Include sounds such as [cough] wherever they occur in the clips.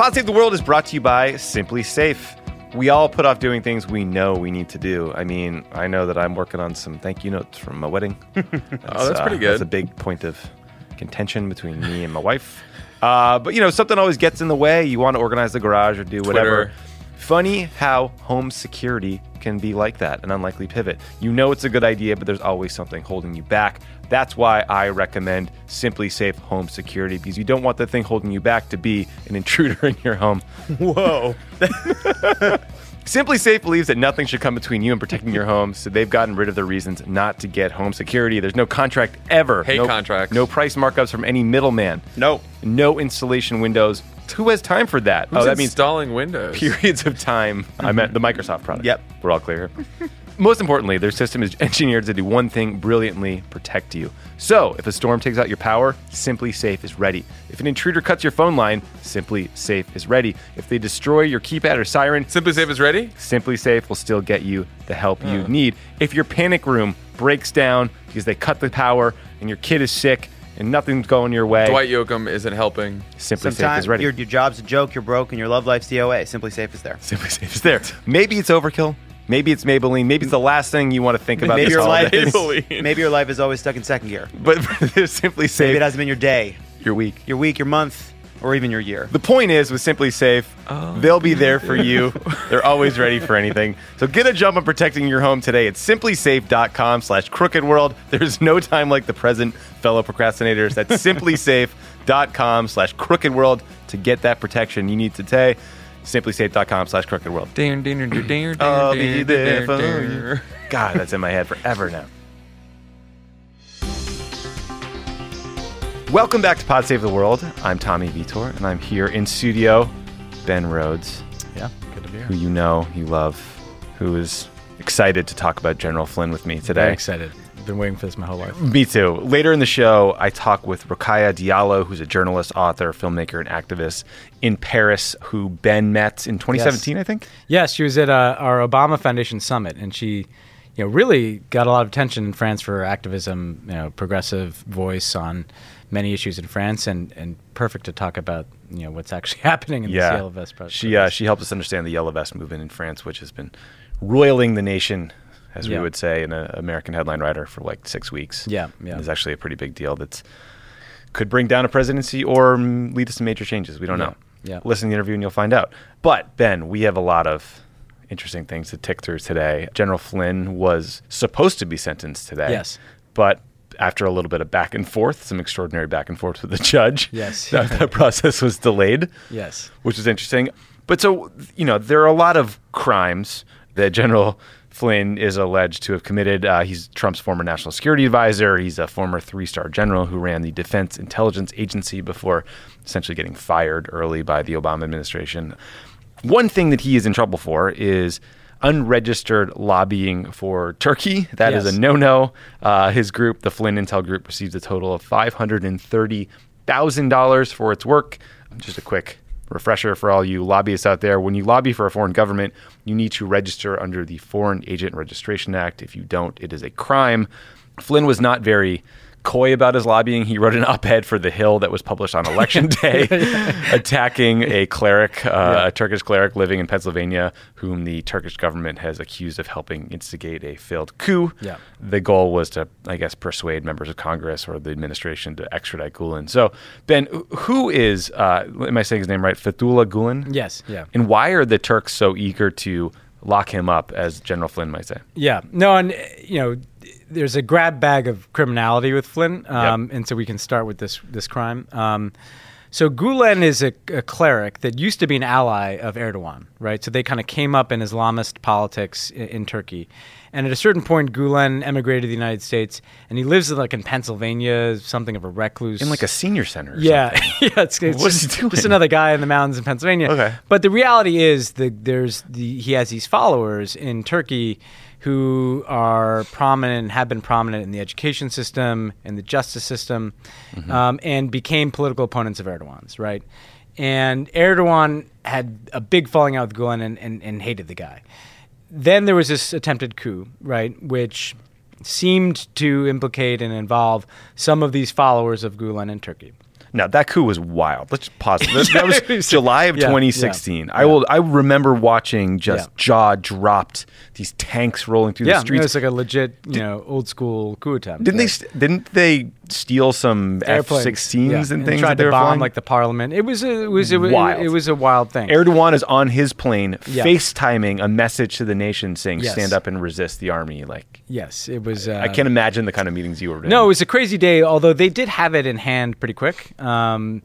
Pod Save the World is brought to you by SimpliSafe. We all put off doing things we know we need to do. I mean, I know that I'm working on some thank you notes from my wedding. That's, [laughs] Oh, that's pretty good. That's a big point of contention between me and my wife. Uh, but you know, something always gets in the way. You want to organize the garage or do whatever. Funny how home security can be like that, an unlikely pivot. You know it's a good idea, but there's always something holding you back. That's why I recommend SimpliSafe Home Security because you don't want the thing holding you back to be an intruder [laughs] in your home. Whoa. [laughs] SimpliSafe believes that nothing should come between you and protecting your home, so they've gotten rid of the reasons not to get home security. There's no contract ever. Hate no, contracts. No price markups from any middleman. Nope. No installation windows. Who has time for that? Who's oh, that means installing Windows. periods of time. [laughs] I meant the Microsoft product. Yep. We're all clear. [laughs] Most importantly, their system is engineered to do one thing brilliantly protect you. So, if a storm takes out your power, SimpliSafe is ready. If an intruder cuts your phone line, SimpliSafe is ready. If they destroy your keypad or siren, SimpliSafe is ready. SimpliSafe will still get you the help you oh. need. If your panic room breaks down because they cut the power and your kid is sick and nothing's going your way, Dwight Yoakam isn't helping. SimpliSafe Sometimes is ready. your, your job's a joke, you're broke, and your love life's DOA. SimpliSafe is there. SimpliSafe is there. [laughs] Maybe it's overkill. Maybe it's Maybelline. Maybe it's the last thing you want to think about Maybe this your life holiday. is Maybelline. maybe your life is always stuck in second gear. but [laughs] there's Simply Maybe Safe. it hasn't been your day, your week. your week, your month, or even your year. The point is, with SimpliSafe, they'll be there for you. [laughs] They're always ready for anything. So get a jump on protecting your home today at simplisafe.com slash crooked world. There's no time like the present, fellow procrastinators. That's [laughs] simplisafe.com slash crooked world to get that protection you need today. Simplisafe.com slash crooked world. [clears throat] I'll be there for you. God, that's in my head forever now. Welcome back to Pod Save the World. I'm Tommy Vietor, and I'm here in studio. Ben Rhodes, Yeah, good to be here. who you know, you love, who is excited to talk about General Flynn with me today. Very excited. Been waiting for this my whole life. Me too. Later in the show, I talk with Rokhaya Diallo, who's a journalist, author, filmmaker, and activist in Paris, who Ben met in 2017, I think. Yes, she was at uh, our Obama Foundation summit, and she, you know, really got a lot of attention in France for her activism, you know, progressive voice on many issues in France, and and perfect to talk about, you know, what's actually [laughs] happening in yeah. this yellow vest protest. She uh, she helped us understand the yellow vest movement in France, which has been roiling the nation, as we would say in an American headline writer for like six weeks. Yeah, yeah. It's actually a pretty big deal. That's could bring down a presidency or mm, lead us to major changes. We don't Yeah, know. yeah. Listen to the interview and you'll find out. But Ben, we have a lot of interesting things to tick through today. General Flynn was supposed to be sentenced today. Yes. But after a little bit of back and forth, some extraordinary back and forth with the judge, [laughs] Yes. that, that [laughs] process was delayed Yes. which is interesting. But so, you know, there are a lot of crimes that General Flynn is alleged to have committed. Uh, he's Trump's former national security advisor. He's a former three star general who ran the Defense Intelligence Agency before essentially getting fired early by the Obama administration. One thing that he is in trouble for is unregistered lobbying for Turkey. That is Yes. a no no. Uh, his group, the Flynn Intel Group, received a total of $530,000 for its work. Just a quick refresher for all you lobbyists out there when you lobby for a foreign government, you need to register under the Foreign Agent Registration Act. If you don't, it is a crime. Flynn was not very coy about his lobbying. He wrote an op ed for The Hill that was published on election [laughs] day, attacking a cleric, uh, a Turkish cleric living in Pennsylvania, whom the Turkish government has accused of helping instigate a failed coup. Yeah. The goal was to, I guess, persuade members of Congress or the administration to extradite Gulen. So, Ben, who is, uh, am I saying his name right? Fethullah Gulen? Yes. Yeah. And why are the Turks so eager to lock him up, as General Flynn might say? Yeah. No, and you know, there's a grab bag of criminality with Flynn, um, and so we can start with this this crime. Um, so Gulen is a, a cleric that used to be an ally of Erdogan, right? So they kind of came up in Islamist politics in, in Turkey, and at a certain point, Gulen emigrated to the United States, and he lives like in Pennsylvania, something of a recluse, In like a senior center. Or yeah, [laughs] yeah. It's, it's What's he just, doing? just another guy in the mountains in Pennsylvania. Okay. But the reality is that there's the he has these followers in Turkey who are prominent and have been prominent in the education system and the justice system, Mm-hmm. um, and became political opponents of Erdogan's. Right. And Erdogan had a big falling out with Gulen and, and, and hated the guy. Then there was this attempted coup, right, which seemed to implicate and involve some of these followers of Gulen in Turkey. Now that coup was wild. Let's pause. That, that was [laughs] July of Yeah, 2016. yeah, I will. I remember watching just Yeah. jaw dropped these tanks rolling through the streets. Yeah, it was like a legit, you know, old school coup attempt. didn't they? Didn't they steal some F-16s Yeah, and things tried that to bomb flying? like the parliament. It was a, it was a, Wild. It, was a wild thing. Erdogan is on his plane, Yeah. FaceTiming a message to the nation saying, Yes. "Stand up and resist the army." Like, yes, it was. Uh, I can't imagine the kind of meetings you were in. No, it was a crazy day. Although they did have it in hand pretty quick. Um,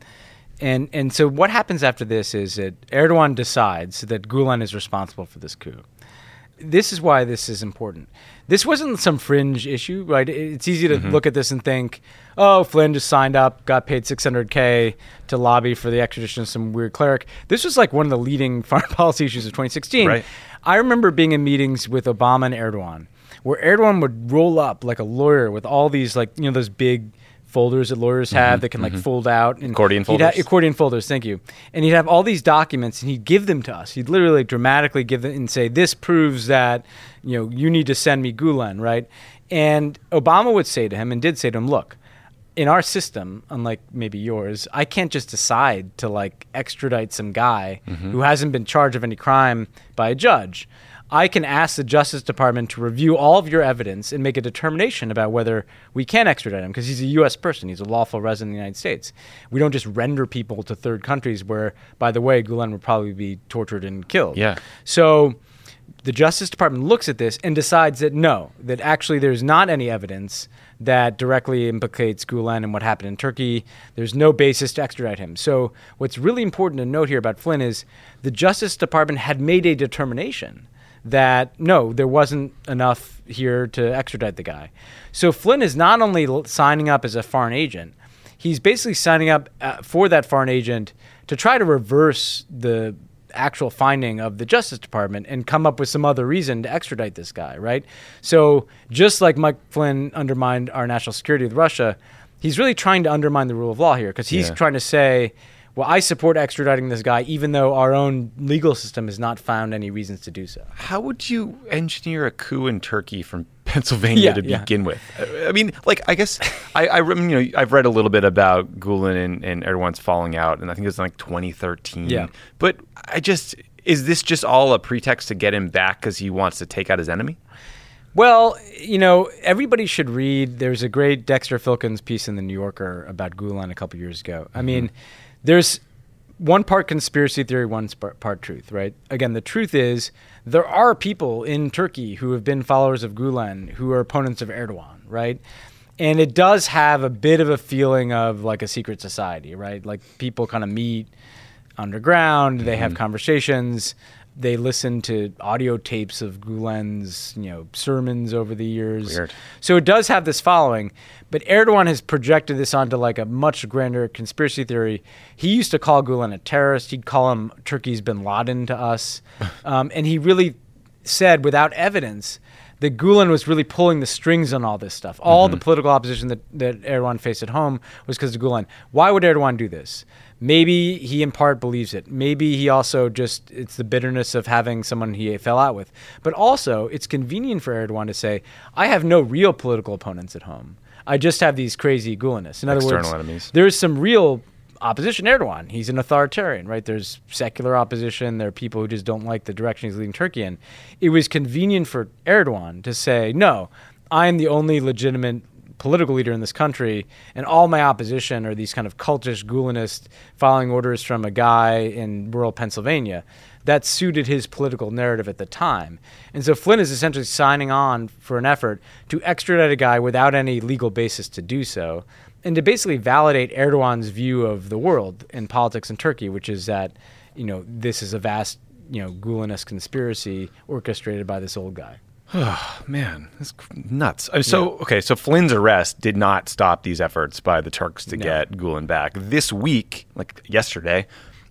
and and so what happens after this is that Erdogan decides that Gulen is responsible for this coup. This is why this is important. This wasn't some fringe issue, right? It's easy to mm-hmm. look at this and think, "Oh, Flynn just signed up, got paid 600k to lobby for the extradition of some weird cleric." This was like one of the leading [laughs] foreign policy issues of 2016. Right. I remember being in meetings with Obama and Erdogan, where Erdogan would roll up like a lawyer with all these like you know those big folders that lawyers have mm-hmm. that can like mm-hmm. fold out and Accordion he'd ha- folders? accordion folders. Thank you. And he'd have all these documents and he'd give them to us. He'd literally dramatically give them and say, "This proves that you know you need to send me Gulen, right?" And Obama would say to him and did say to him, "Look." in our system, unlike maybe yours, I can't just decide to like extradite some guy mm-hmm. who hasn't been charged of any crime by a judge. I can ask the Justice Department to review all of your evidence and make a determination about whether we can extradite him because he's a U.S. person. He's a lawful resident of the United States. We don't just render people to third countries where, by the way, Gulen would probably be tortured and killed. Yeah. So the Justice Department looks at this and decides that no, that actually there's not any evidence that directly implicates Gulen and what happened in Turkey. There's no basis to extradite him. So what's really important to note here about Flynn is the Justice Department had made a determination that no, there wasn't enough here to extradite the guy. So Flynn is not only signing up as a foreign agent, he's basically signing up uh, for that foreign agent to try to reverse the actual finding of the Justice Department and come up with some other reason to extradite this guy, right? So just like Mike Flynn undermined our national security with Russia, he's really trying to undermine the rule of law here because he's Yeah. trying to say, well, I support extraditing this guy, even though our own legal system has not found any reasons to do so. How would you engineer a coup in Turkey from [laughs] Pennsylvania Yeah, to yeah. begin with? I mean, like, I guess I, I, you know, I've read a little bit about Gulen and, and everyone's falling out, and I think it was like 2013. Yeah. But I just, is this just all a pretext to get him back because he wants to take out his enemy? Well, you know, everybody should read. There's a great Dexter Filkins piece in the New Yorker about Gulen a couple years ago. I mm-hmm. mean, there's one part conspiracy theory, one part truth, right? Again, the truth is there are people in Turkey who have been followers of Gulen who are opponents of Erdogan, right? And it does have a bit of a feeling of like a secret society, right? Like people kind of meet underground, they have mm-hmm. conversations, they listen to audio tapes of Gulen's, you know, sermons over the years. Weird. So it does have this following, but Erdogan has projected this onto like a much grander conspiracy theory. He used to call Gulen a terrorist. He'd call him Turkey's bin Laden to us. [laughs] um, and he really said, without evidence, that Gulen was really pulling the strings on all this stuff. All the political opposition that, that Erdogan faced at home was because of Gulen. Why would Erdogan do this? Maybe he in part believes it. Maybe he also just, it's the bitterness of having someone he fell out with. But also, it's convenient for Erdogan to say, I have no real political opponents at home. I just have these crazy Gulenists. In other External words, enemies. there's some real opposition to Erdogan. He's an authoritarian, right? There's secular opposition. There are people who just don't like the direction he's leading Turkey in. It was convenient for Erdogan to say, no, I am the only legitimate political leader in this country, and all my opposition are these kind of cultish Gulenist following orders from a guy in rural Pennsylvania. That suited his political narrative at the time. And so Flynn is essentially signing on for an effort to extradite a guy without any legal basis to do so and to basically validate Erdogan's view of the world and politics in Turkey, which is that, you know, this is a vast, you know, Gulenist conspiracy orchestrated by this old guy. Oh, [sighs] Man, that's nuts. Uh, So, okay, so Flynn's arrest did not stop these efforts by the Turks to get Gulen back. This week, like yesterday,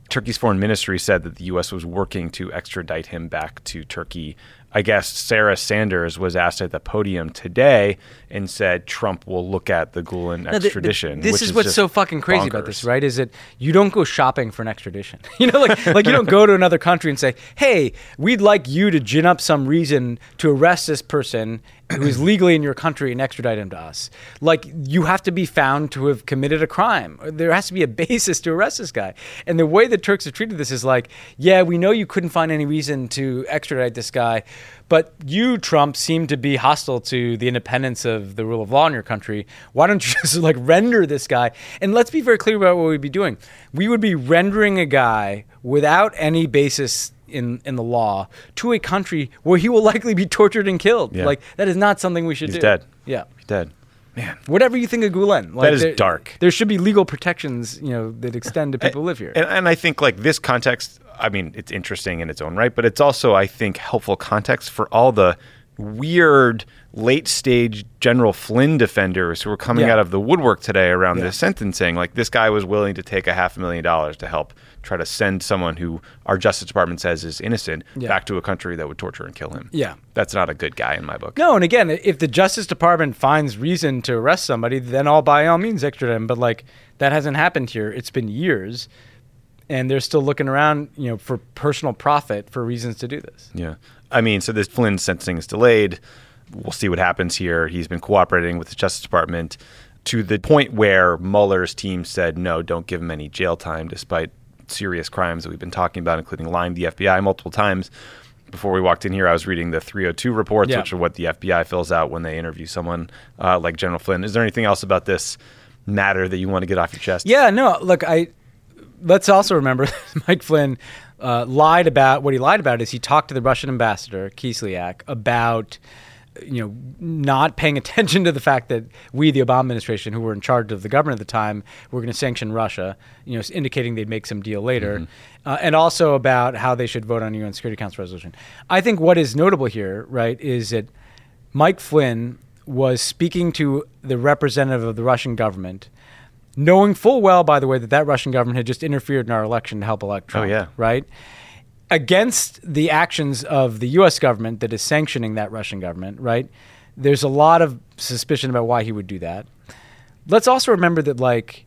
Turkey's foreign ministry said that the U.S. was working to extradite him back to Turkey. I guess Sarah Sanders was asked at the podium today and said Trump will look at the Gulen No, the- the- extradition. this which is what's so fucking crazy about this, right? Is that you don't go shopping for an extradition. [laughs] you know, like like you don't go to another country and say, "Hey, we'd like you to gin up some reason to arrest this person who is legally in your country and extradite him to us." Like you have to be found to have committed a crime. There has to be a basis to arrest this guy. And the way the Turks have treated this is like, "Yeah, we know you couldn't find any reason to extradite this guy." But you, Trump, seem to be hostile to the independence of the rule of law in your country. Why don't you [laughs] just like render this guy? And let's be very clear about what we'd be doing. We would be rendering a guy without any basis in, in the law to a country where he will likely be tortured and killed. Yeah. Like that is not something we should do. He's do. dead. Yeah. He's dead. Man. Whatever you think of Gulen, like is there- dark. There should be legal protections, you know, that extend to people who live here. And, and I think like this context, I mean, it's interesting in its own right, but it's also, I think, helpful context for all the weird late stage General Flynn defenders who were coming Yeah. out of the woodwork today around Yeah. this sentencing. Like this guy was willing to take a half a million dollars to help try to send someone who our Justice Department says is innocent Yeah. back to a country that would torture and kill him. Yeah. That's not a good guy in my book. No, and again, if the Justice Department finds reason to arrest somebody, then all by all means extradite him. But like that hasn't happened here. It's been years, and they're still looking around, you know, for personal profit for reasons to do this. Yeah. I mean, so this Flynn sentencing is delayed. We'll see what happens here. He's been cooperating with the Justice Department to the point where Mueller's team said, no, don't give him any jail time, despite serious crimes that we've been talking about, including lying to the FBI multiple times. Before we walked in here, I was reading the 302 reports, Yeah. which are what the FBI fills out when they interview someone uh, like General Flynn. Is there anything else about this matter that you want to get off your chest? Yeah, no, look, I let's also remember [laughs] Mike Flynn uh, lied about what he lied about is he talked to the Russian ambassador Kislyak about you know not paying [laughs] attention to the fact that we the Obama administration who were in charge of the government at the time were going to sanction Russia you know indicating they'd make some deal later uh, and also about how they should vote on UN Security Council resolution I think what is notable here right is that Mike Flynn was speaking to the representative of the Russian government knowing full well, by the way, that that Russian government had just interfered in our election to help elect Trump. Oh, yeah. Right? Against the actions of the U.S. government that is sanctioning that Russian government, right? There's a lot of suspicion about why he would do that. Let's also remember that, like,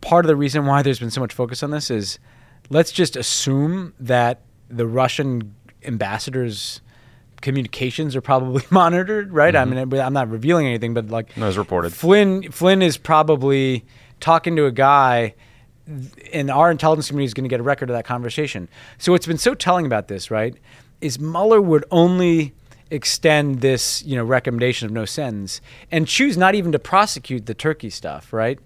part of the reason why there's been so much focus on this is let's just assume that the Russian ambassador's communications are probably [laughs] monitored, right? I mm-hmm. mean, I'm not revealing anything, but like, No, it's reported. Flynn Flynn is probably talking to a guy, and our intelligence community is going to get a record of that conversation. So what's been so telling about this, right, is Mueller would only extend this, you know, recommendation of no sentence and choose not even to prosecute the Turkey stuff, right?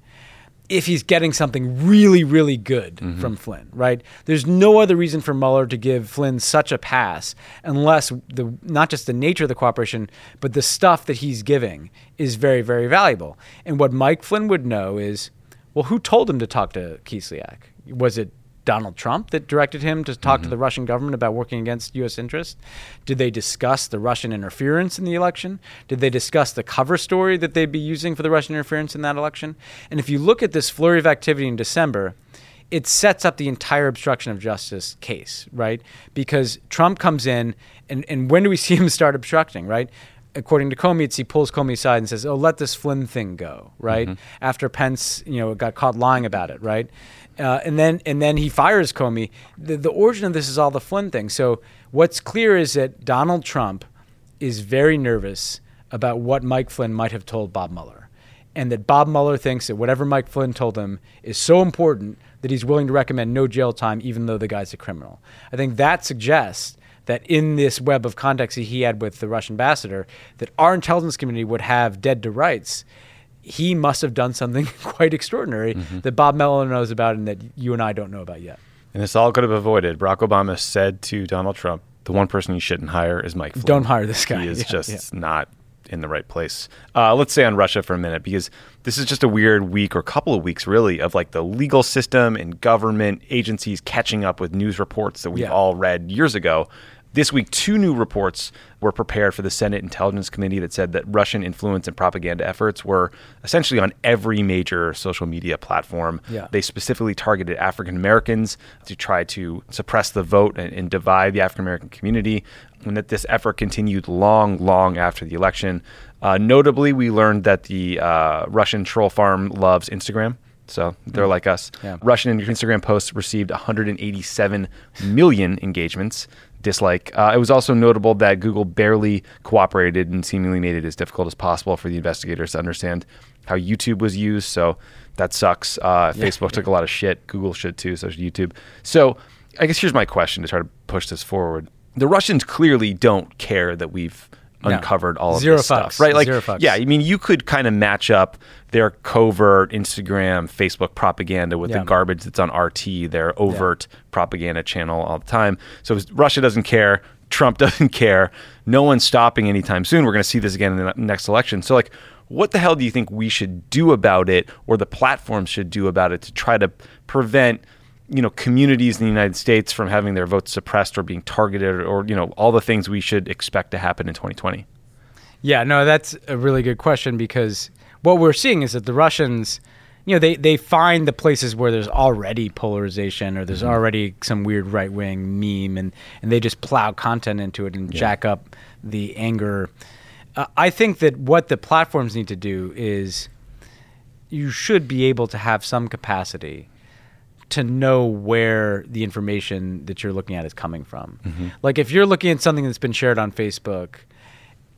If he's getting something really, really good mm-hmm. from Flynn, right? There's no other reason for Mueller to give Flynn such a pass unless the not just the nature of the cooperation, but the stuff that he's giving is very, very valuable. And what Mike Flynn would know is, well, who told him to talk to Kislyak? Was it Donald Trump that directed him to talk to mm-hmm. the Russian government about working against U.S. interests? Did they discuss the Russian interference in the election? Did they discuss the cover story that they'd be using for the Russian interference in that election? And if you look at this flurry of activity in December, it sets up the entire obstruction of justice case, right? Because Trump comes in, and, and when do we see him start obstructing, right? According to Comey, it's he pulls Comey aside and says, "Oh, let this Flynn thing go," right? After Pence, you know, got caught lying about it, right? Uh, and then and then he fires Comey. The, the origin of this is all the Flynn thing. So what's clear is that Donald Trump is very nervous about what Mike Flynn might have told Bob Mueller and that Bob Mueller thinks that whatever Mike Flynn told him is so important that he's willing to recommend no jail time, even though the guy's a criminal. I think that suggests that in this web of contacts that he had with the Russian ambassador, that our intelligence community would have dead to rights. He must have done something [laughs] quite extraordinary that Bob Mueller knows about and that you and I don't know about yet. And this all could have avoided. Barack Obama said to Donald Trump, the one person you shouldn't hire is Mike Flynn. Don't hire this guy. He is [laughs] Yeah, just yeah. not in the right place. Uh, let's say on Russia for a minute, because this is just a weird week or couple of weeks, really, of like the legal system and government agencies catching up with news reports that we've Yeah. all read years ago. This week, two new reports were prepared for the Senate Intelligence Committee that said that Russian influence and propaganda efforts were essentially on every major social media platform. Yeah. They specifically targeted African Americans to try to suppress the vote and, and divide the African American community, and that this effort continued long, long after the election. Uh, notably, we learned that the uh, Russian troll farm loves Instagram. So they're like us. Yeah. Russian Instagram posts received 187 million engagements. Dislike. Uh, it was also notable that Google barely cooperated and seemingly made it as difficult as possible for the investigators to understand how YouTube was used. So that sucks. Uh, Facebook took a lot of shit. Google should too. So should YouTube. So I guess here's my question to try to push this forward. The Russians clearly don't care that we've No. uncovered all of Zero this stuff, right? Like, Zero fucks. yeah, I mean, you could kind of match up their covert Instagram, Facebook propaganda with Yeah. the garbage that's on RT, their overt propaganda channel all the time. So Russia doesn't care. Trump [laughs] doesn't care. No one's stopping anytime soon. We're going to see this again in the next election. So, like, what the hell do you think we should do about it, or the platforms should do about it to try to prevent? You know communities in the United States from having their votes suppressed or being targeted or you know all the things we should expect to happen in 2020 Yeah, no, that's a really good question because what we're seeing is that the Russians, you know, they, they find the places where there's already polarization or there's already some weird right wing meme and, and they just plow content into it and jack up the anger. Uh, I think that what the platforms need to do is you should be able to have some capacity to know where the information that you're looking at is coming from. Like if you're looking at something that's been shared on Facebook,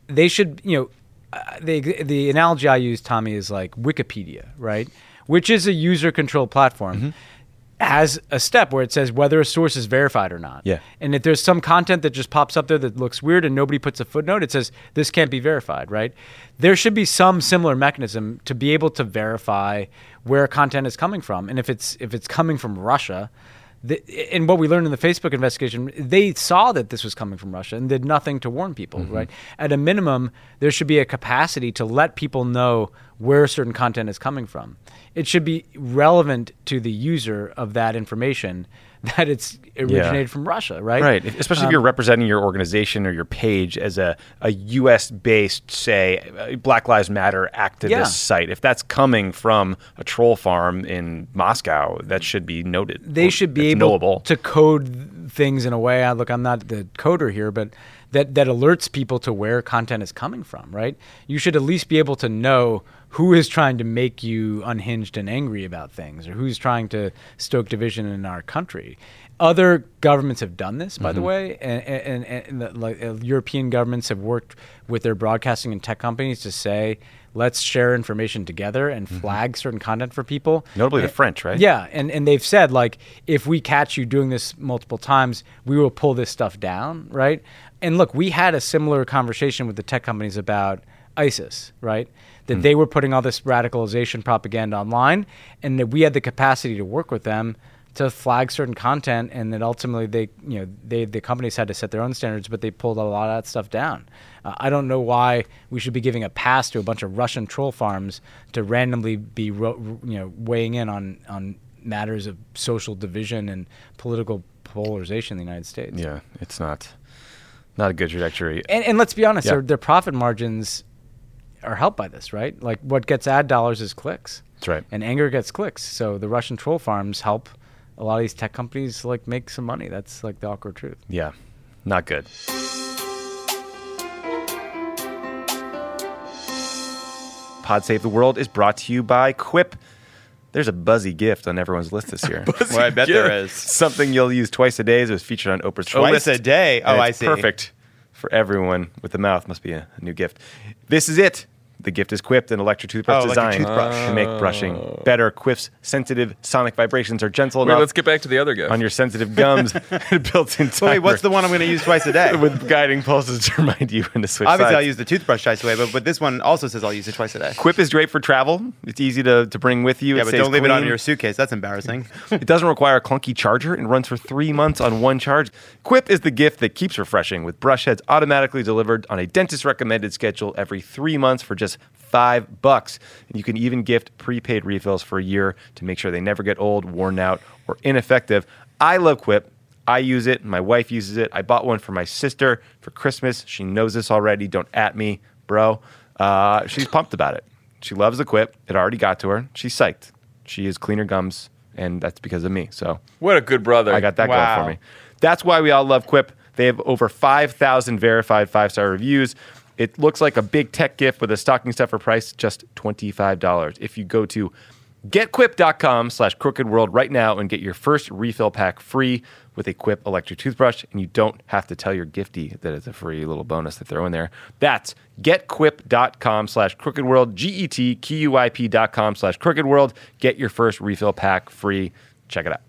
they should, you know, uh, the the analogy I use, Tommy, is like Wikipedia, right? Which is a user controlled platform. Has a step where it says whether a source is verified or not. Yeah. And if there's some content that just pops up there that looks weird and nobody puts a footnote, it says this can't be verified, right? There should be some similar mechanism to be able to verify where content is coming from. And if it's if it's coming from Russia, the, and what we learned in the Facebook investigation, they saw that this was coming from Russia and did nothing to warn people, mm-hmm. right? At a minimum, there should be a capacity to let people know where certain content is coming from. It should be relevant to the user of that information [laughs] that it's originated from Russia, right? right especially Um, if you're representing your organization or your page as a, a us based say uh, black lives matter activist Yeah. site if that's coming from a troll farm in moscow that should be noted they should be able knowable. to code things in a way. I, look, I'm not the coder here, but that that alerts people to where content is coming from. Right? You should at least be able to know who is trying to make you unhinged and angry about things, or who's trying to stoke division in our country. Other governments have done this, by the way, and, and, and, and the, like, uh, European governments have worked with their broadcasting and tech companies to say, let's share information together and flag certain content for people. Notably the French, right? Yeah, and, and they've said like if we catch you doing this multiple times, we will pull this stuff down, right? And look, we had a similar conversation with the tech companies about ISIS, right? That they were putting all this radicalization propaganda online, and that we had the capacity to work with them to flag certain content, and that ultimately they, you know, they the companies had to set their own standards, but they pulled a lot of that stuff down. Uh, I don't know why we should be giving a pass to a bunch of Russian troll farms to randomly be, ro- you know, weighing in on on matters of social division and political polarization in the United States. yeah it's not not a good trajectory And, and let's be honest, Yeah. their, their profit margins are helped by this, right? Like what gets ad dollars is clicks. That's right. And anger gets clicks. So the Russian troll farms help a lot of these tech companies like make some money. That's like the awkward truth. yeah not good Pod Save the World is brought to you by Quip. There's a buzzy gift on everyone's list this [laughs] year. Well, I bet there is. Something you'll use twice a day. As it was featured on Oprah's oh, Twice a day? Oh, I see. Perfect for everyone with the mouth. Must be a, a new gift. This is it. The gift is Quip, an electric toothbrush Oh, designed toothbrush. to make brushing oh. better. Quip's sensitive sonic vibrations are gentle Wait, enough let's get back to the other gift. on your sensitive gums. [laughs] [laughs] Built-in timer Wait, what's the one I'm going to use twice a day? [laughs] with guiding pulses to remind you when to switch Obviously, sides. I'll use the toothbrush twice a day, but, but this one also says I'll use it twice a day. Quip is great for travel. It's easy to, to bring with you. Yeah, It but don't leave it on your suitcase. That's embarrassing. It doesn't require a clunky charger and runs for three months on one charge. Quip is the gift that keeps refreshing, with brush heads automatically delivered on a dentist recommended schedule every three months for just five bucks. And you can even gift prepaid refills for a year to make sure they never get old, worn out, or ineffective. I love Quip. I use it. My wife uses it. I bought one for my sister for Christmas. She knows this already. Don't at me, bro. Uh, she's pumped about it. She loves the Quip. It already got to her. She's psyched. She has cleaner gums, and that's because of me. So What a good brother. I got that Wow. going for me. That's why we all love Quip. They have over 5,000 verified five star reviews. It looks like a big tech gift with a stocking stuffer price, just $25. If you go to getquip.com slash crooked world right now and get your first refill pack free with a Quip electric toothbrush, and you don't have to tell your gifty that it's a free little bonus to throw in there. That's getquip.com slash crooked world, dot com slash crooked world. Get your first refill pack free. Check it out.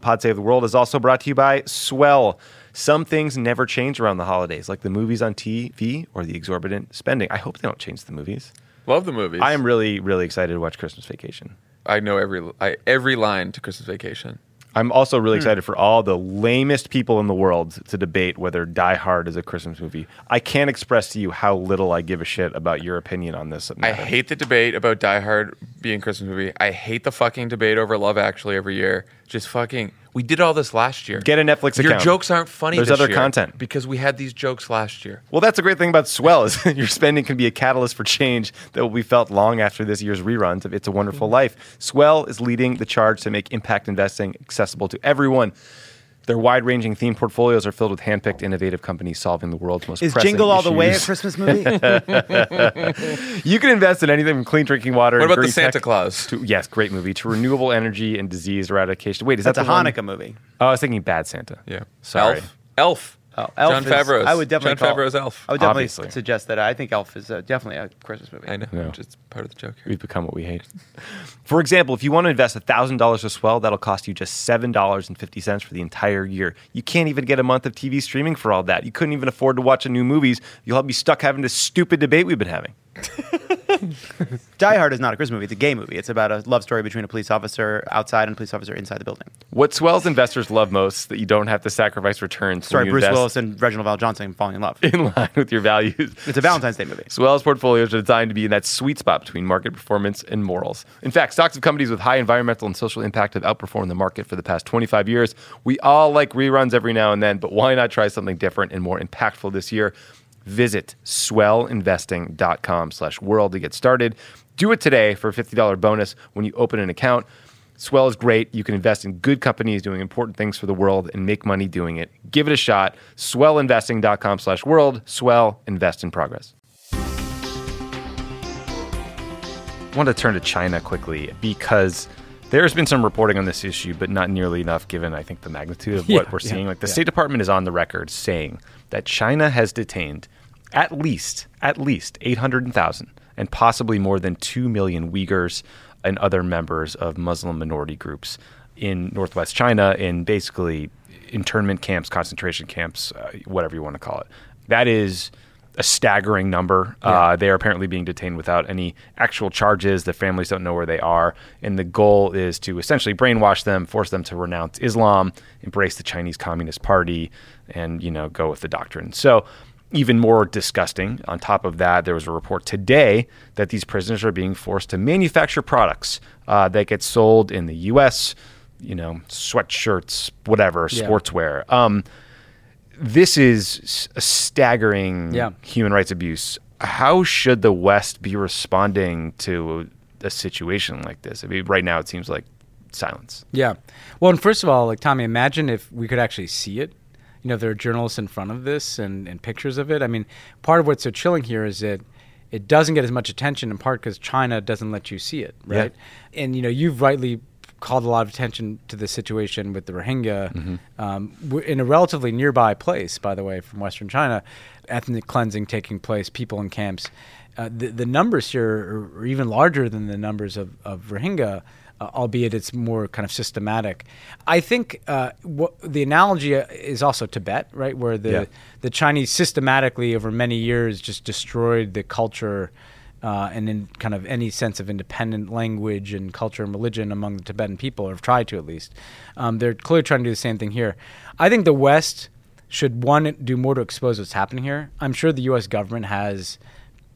Pod Save the World is also brought to you by Swell. Some things never change around the holidays, like the movies on TV or the exorbitant spending. I hope they don't change the movies. Love the movies. I am really, really excited to watch Christmas Vacation. I know every I, every line to Christmas Vacation. I'm also really hmm. excited for all the lamest people in the world to debate whether Die Hard is a Christmas movie. I can't express to you how little I give a shit about your opinion on this. I hate the debate about Die Hard being a Christmas movie. I hate the fucking debate over Love Actually every year. Just fucking. We did all this last year. Get a Netflix Your account. Your jokes aren't funny. There's other content. because we had these jokes last year. Well, that's a great thing about Swell is [laughs] your spending can be a catalyst for change that will be felt long after this year's reruns of It's a Wonderful Mm-hmm. Life. Swell is leading the charge to make impact investing accessible to everyone. Their wide-ranging theme portfolios are filled with handpicked, innovative companies solving the world's most Is pressing Jingle All the Way a. Christmas movie? [laughs] You can invest in anything from clean drinking water. What and about the Santa tech Claus? To, yes, great movie. To renewable energy and disease eradication. Wait, is That's that a the one- Hanukkah movie. Oh, I was thinking Bad Santa. Yeah. Sorry. Elf. Elf. Oh, Elf Jon is- Favreau's. I would definitely Jon call- Favreau's Elf. I would definitely Obviously. suggest that. I think Elf is uh, definitely a Christmas movie. I know. Yeah. Which is part of the joke here. We've become what we hate. [laughs] For example, if you want to invest $1,000 with Swell, that'll cost you just $7.50 for the entire year. You can't even get a month of TV streaming for all that. You couldn't even afford to watch a new movies. You'll be stuck having this stupid debate we've been having. [laughs] [laughs] Die Hard is not a Christmas movie. It's a gay movie. It's about a love story between a police officer outside and a police officer inside the building. What Swell's investors love most that you don't have to sacrifice returns Sorry, Bruce invest Willis and Reginald VelJohnson falling in love. [laughs] in line with your values. It's a Valentine's Day movie. Swell's portfolios are designed to be in that sweet spot between market performance and morals. In fact, stocks of companies with high environmental and social impact have outperformed the market for the past 25 years. We all like reruns every now and then, but why not try something different and more impactful this year? Visit swellinvesting.com slash world to get started. Do it today for a $50 bonus when you open an account. Swell is great. You can invest in good companies doing important things for the world and make money doing it. Give it a shot. Swellinvesting.com slash world. Swell, invest in progress. I want to turn to China quickly because there's been some reporting on this issue, but not nearly enough given, I think, the magnitude of what Yeah, we're yeah, seeing. Like the yeah. State Department is on the record saying that China has detained at least, at least 800,000 and possibly more than 2 million Uyghurs and other members of Muslim minority groups in northwest China in basically internment camps, concentration camps, uh, whatever you want to call it. That is a staggering number. Uh, they are apparently being detained without any actual charges. The families don't know where they are. And the goal is to essentially brainwash them, force them to renounce Islam, embrace the Chinese Communist Party, and, you know, go with the doctrine. So, even more disgusting, on top of that, there was a report today that these prisoners are being forced to manufacture products uh, that get sold in the U.S., you know, sweatshirts, whatever, Yeah. sportswear. Um, this is a staggering Yeah. human rights abuse. How should the West be responding to a situation like this? I mean, right now it seems like silence. Yeah. Well, and first of all, like Tommy, imagine if we could actually see it. You know, there are journalists in front of this and, and pictures of it. I mean, part of what's so chilling here is that it doesn't get as much attention in part because China doesn't let you see it, Yeah. right? And you know, you've rightly called a lot of attention to the situation with the Rohingya um, in a relatively nearby place, by the way, from Western China, ethnic cleansing taking place, people in camps. Uh, the, the numbers here are, are even larger than the numbers of, of Rohingya uh, albeit it's more kind of systematic. I think uh, what, the analogy uh, is also Tibet, right, where the Yeah. the Chinese systematically over many years just destroyed the culture. Uh, and in kind of any sense of independent language and culture and religion among the Tibetan people, or have tried to at least. Um, they're clearly trying to do the same thing here. I think the West should one do more to expose what's happening here. I'm sure the U.S. government has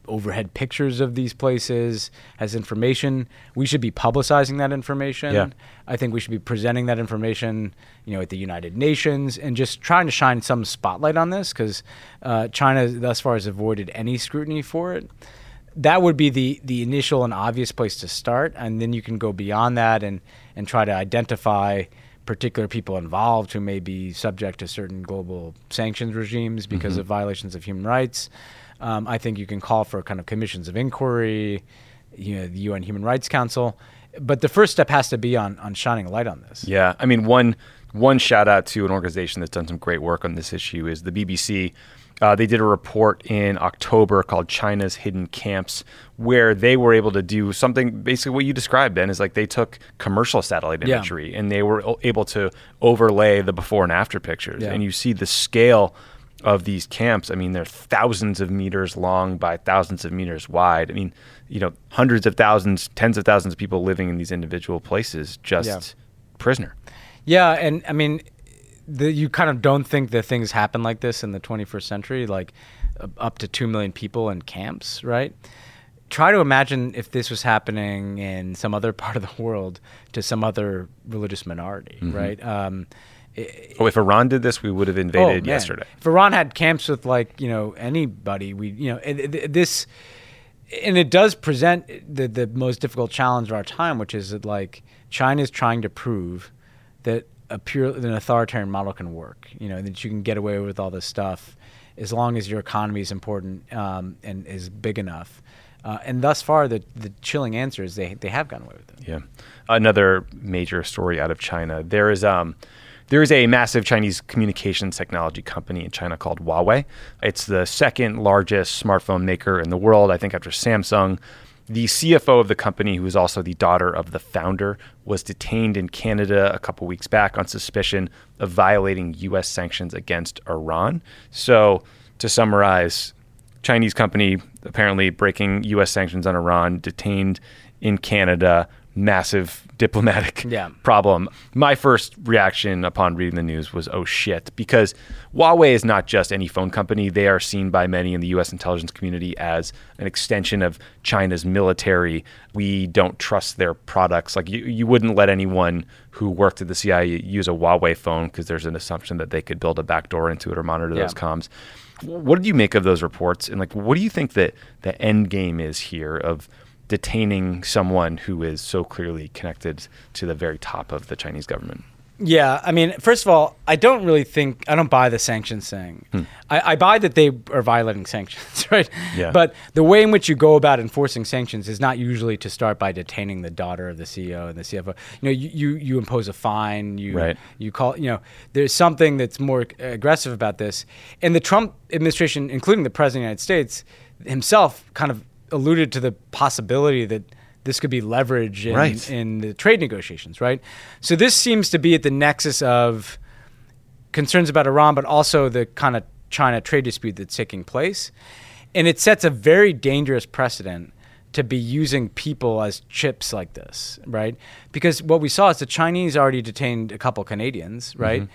overhead pictures of these places, has information. We should be publicizing that information. Yeah. I think we should be presenting that information, you know, at the United Nations and just trying to shine some spotlight on this because uh, China thus far has avoided any scrutiny for it. That would be the the initial and obvious place to start, and then you can go beyond that and and try to identify particular people involved who may be subject to certain global sanctions regimes because of violations of human rights. Um, I think you can call for kind of commissions of inquiry, you know, the UN Human Rights Council. But the first step has to be on on shining a light on this. Yeah, I mean one one shout out to an organization that's done some great work on this issue is the BBC. Uh, they did a report in October called China's Hidden Camps, where they were able to do something basically what you described, Ben, is like they took commercial satellite Yeah. imagery and they were able to overlay the before and after pictures. Yeah. And you see the scale of these camps. I mean, they're thousands of meters long by thousands of meters wide. I mean, you know, hundreds of thousands, tens of thousands of people living in these individual places, just Yeah. prisoner. Yeah, and I mean, the, you kind of don't think that things happen like this in the 21st century, like uh, up to two million people in camps, right? Try to imagine if this was happening in some other [laughs] part of the world to some other religious minority, right? Um, i- Oh, if Iran did this, we would have invaded Oh, yesterday. If Iran had camps with like you know anybody, we you know and, and this, and it does present the the most difficult challenge of our time, which is that like China is trying to prove that a pure an authoritarian model can work. You know that you can get away with all this stuff as long as your economy is important um, and is big enough. Uh, and thus far, the the chilling answer is they they have gotten away with it. Yeah. Another major story out of China. There is um there is a massive Chinese communications technology company in China called Huawei. It's the second largest smartphone maker in the world, I think after Samsung. The CFO of the company, who is also the daughter of the founder, was detained in Canada a couple weeks back on suspicion of violating U.S. sanctions against Iran. So, to summarize, Chinese company apparently breaking U.S. sanctions on Iran, detained in Canada, massive diplomatic Yeah. problem. My first reaction upon reading the news was, oh shit, because Huawei is not just any phone company. They are seen by many in the U.S. intelligence community as an extension of China's military. We don't trust their products. Like, you, you wouldn't let anyone who worked at the CIA use a Huawei phone because there's an assumption that they could build a backdoor into it or monitor Yeah. those comms. What did you make of those reports? And like, what do you think that the end game is here of detaining someone who is so clearly connected to the very top of the Chinese government? Yeah, I mean, first of all, I don't really think I don't buy the sanctions thing. Hmm. I, I buy that they are violating sanctions, [laughs] right? Yeah. But the way in which you go about enforcing sanctions is not usually to start by detaining the daughter of the CEO and the CFO. You know, you you, you impose a fine. You Right. you call you know there's something that's more aggressive about this and the trump administration including the president of the united states himself kind of alluded to the possibility that this could be leverage in, Right. in the trade negotiations right so this seems to be at the nexus of concerns about iran but also the kind of china trade dispute that's taking place and it sets a very dangerous precedent to be using people as chips like this, right? Because what we saw is the Chinese already detained a couple Canadians, right? Mm-hmm.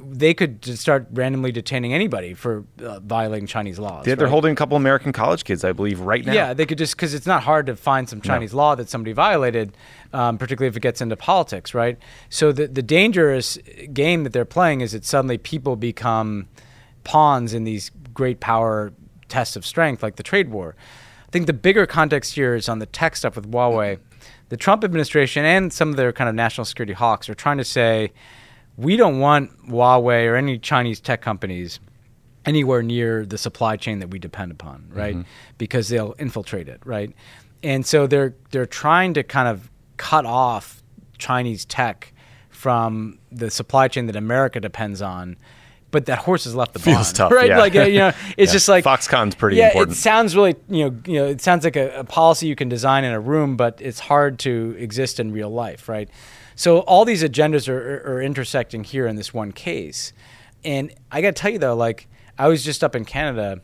They could just start randomly detaining anybody for uh, violating Chinese laws. They're, they're right? holding a couple American college kids, I believe, right now. Yeah, they could just because it's not hard to find some Chinese law that somebody violated, um, particularly if it gets into politics, right? So the the dangerous game that they're playing is that suddenly people become pawns in these great power tests of strength, like the trade war. I think the bigger context here is on the tech stuff with Huawei. The Trump administration and some of their kind of national security hawks are trying to say, we don't want Huawei or any Chinese tech companies anywhere near the supply chain that we depend upon, mm-hmm. right? Because they'll infiltrate it, right? And so they're they're trying to kind of cut off Chinese tech from the supply chain that America depends on. But that horse has left the barn, Feels tough, [laughs] right? yeah. Like you know, [laughs] it's Yeah. just like Foxconn's pretty yeah, important. it sounds really you know you know it sounds like a, a policy you can design in a room, but it's hard to exist in real life, right? So all these agendas are, are, are intersecting here in this one case, and I got to tell you though, like I was just up in Canada.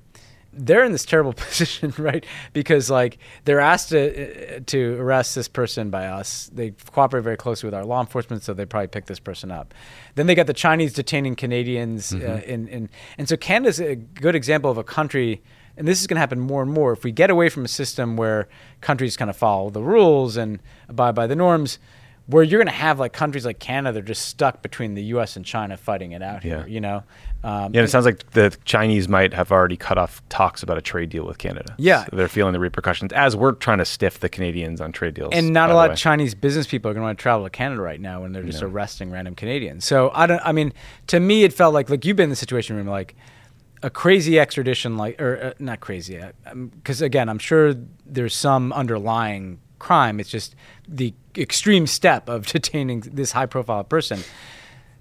They're in this terrible [laughs] position, right? Because like they're asked to uh, to arrest this person by us. They cooperate very closely with our law enforcement, so they probably pick this person up. Then they got the Chinese detaining Canadians, uh, in, in, and so Canada's a good example of a country and this is going to happen more and more if we get away from a system where countries kind of follow the rules and abide by the norms where you're going to have like countries like Canada they're just stuck between the US and China fighting it out Yeah. here you know um, Yeah, and it sounds like the Chinese might have already cut off talks about a trade deal with Canada. Yeah. So they're feeling the repercussions as we're trying to stiff the Canadians on trade deals. and not a lot of Chinese business people are going to want to travel to Canada right now when they're just No. arresting random Canadians. So I don't. I mean, to me, it felt like like you've been in the situation room like a crazy extradition, like or uh, not crazy, because again, I'm sure there's some underlying crime. It's just the extreme step of [laughs] detaining this high-profile person.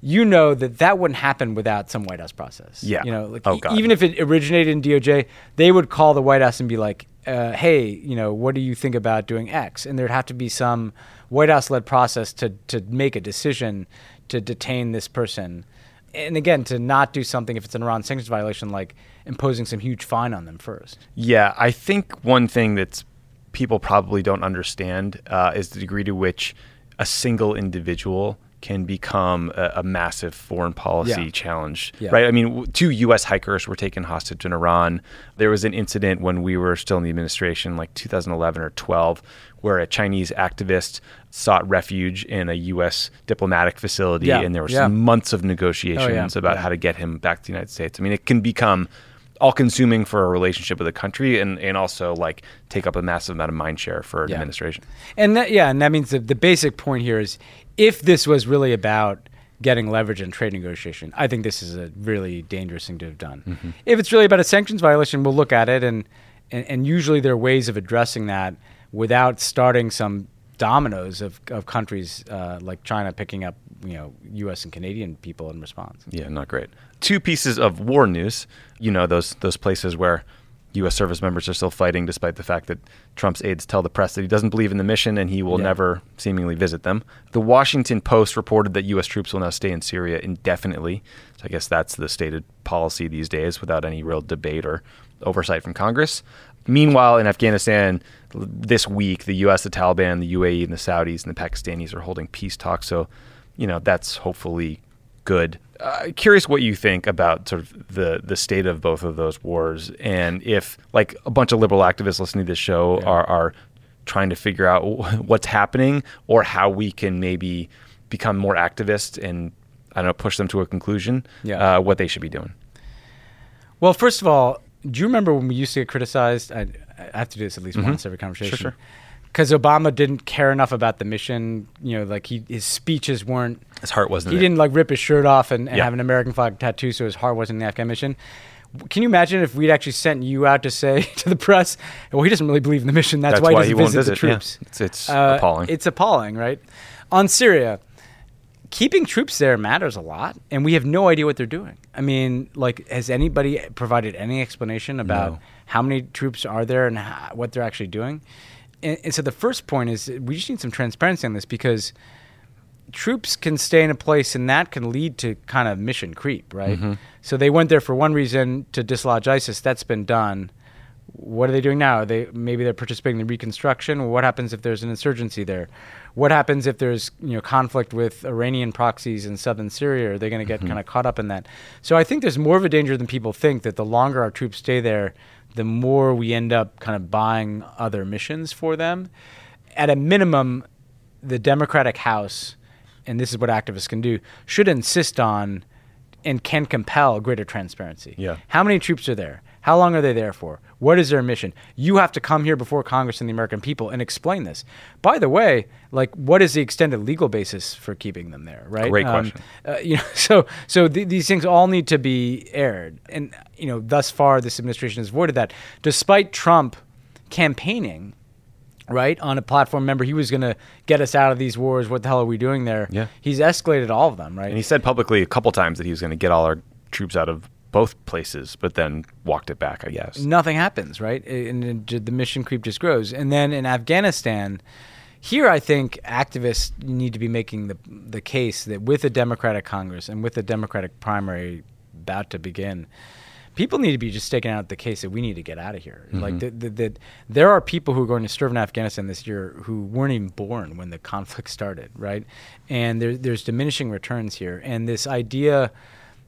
You know that that wouldn't happen without some White House process. Yeah. You know, like Oh, e- even if it originated in DOJ, they would call the White House and be like, uh, "Hey, you know, what do you think about doing X?" And there'd have to be some White House-led process to to make a decision to detain this person, and again, to not do something if it's an Iran sanctions violation, like imposing some huge fine on them first. Yeah, I think one thing that's people probably don't understand uh, is the degree to which a single individual can become a, a massive foreign policy Yeah. challenge, Yeah. right? I mean, w- two U.S. hikers were taken hostage in Iran. There was an incident when we were still in the administration, like 2011 or 12, where a Chinese activist sought refuge in a U.S. diplomatic facility, Yeah. and there were months of negotiations about Yeah. how to get him back to the United States. I mean, it can become all consuming for a relationship with a country and, and also like take up a massive amount of mind share for an Yeah. administration. And that, yeah, and that means that the basic point here is if this was really about getting leverage in trade negotiation, I think this is a really dangerous thing to have done. Mm-hmm. If it's really about a sanctions violation, we'll look at it, and, and, and usually there are ways of addressing that without starting some dominoes of, of countries uh, like China picking up you know U.S. and Canadian people in response. Yeah, not great. Two pieces of war news. You know those those places where U.S. service members are still fighting, despite the fact that Trump's aides tell the press that he doesn't believe in the mission and he will Yeah. never seemingly visit them. The Washington Post reported that U.S. troops will now stay in Syria indefinitely. So I guess that's the stated policy these days, without any real debate or oversight from Congress. Meanwhile, in Afghanistan, this week, the U.S., the Taliban, the UAE, and the Saudis and the Pakistanis are holding peace talks. So, you know, that's hopefully good. Uh, curious what you think about sort of the the state of both of those wars, and if like a bunch of liberal activists listening to this show Yeah. are are trying to figure out [laughs] what's happening or how we can maybe become more activists and I don't know push them to a conclusion. Yeah. Uh, what they should be doing. Well, first of all, do you remember when we used to get criticized? I, I have to do this at least once every conversation. sure. Because Obama didn't care enough about the mission. You know, like he his speeches weren't. His heart wasn't. He it. didn't like rip his shirt off and, and Yeah. have an American flag tattoo, so his heart wasn't in the Afghan mission. Can you imagine if we'd actually sent you out to say [laughs] to the press, "Well, he doesn't really believe in the mission. That's, That's why he why doesn't he won't visit, the visit, yeah. troops." It's- it's Uh, appalling. It's appalling, right? On Syria, keeping troops there matters a lot, and we have no idea what they're doing. I mean, like, has anybody provided any explanation about No. how many troops are there and how, what they're actually doing? And, and so the first point is we just need some transparency on this because troops can stay in a place and that can lead to kind of mission creep, right? Mm-hmm. So they went there for one reason to dislodge ISIS. That's been done. What are they doing now? Are they maybe they're participating in reconstruction. What happens if there's an insurgency there? What happens if there's you know conflict with Iranian proxies in southern Syria? Are they going to get mm-hmm. kind of caught up in that? So I think there's more of a danger than people think that the longer our troops stay there, the more we end up kind of buying other missions for them. At a minimum, the Democratic House, and this is what activists can do, should insist on and can compel greater transparency. Yeah. How many troops are there? How long are they there for? What is their mission? You have to come here before Congress and the American people and explain this. By the way, like, what is the extended legal basis for keeping them there? Right? Great question. Uh, you know, [laughs] so so th- these things all need to be aired, and you know, thus far this administration has avoided that, despite Trump campaigning right on a platform. Remember, he was going to get us out of these wars. What the hell are we doing there? Yeah. he's escalated all of them, right? And he said publicly a couple times that he was going to get all our troops out of both places, but then walked it back. I guess. nothing happens, right? And and the mission creep just grows. And then in Afghanistan, here I think activists need to be making the the case that with a Democratic Congress and with the Democratic primary about to begin, people need to be just staking out the case that we need to get out of here. Mm-hmm. Like that, that, that there are people who are going to serve in Afghanistan this year who weren't even born when the [laughs] conflict started, right? And there, there's diminishing returns here, and this idea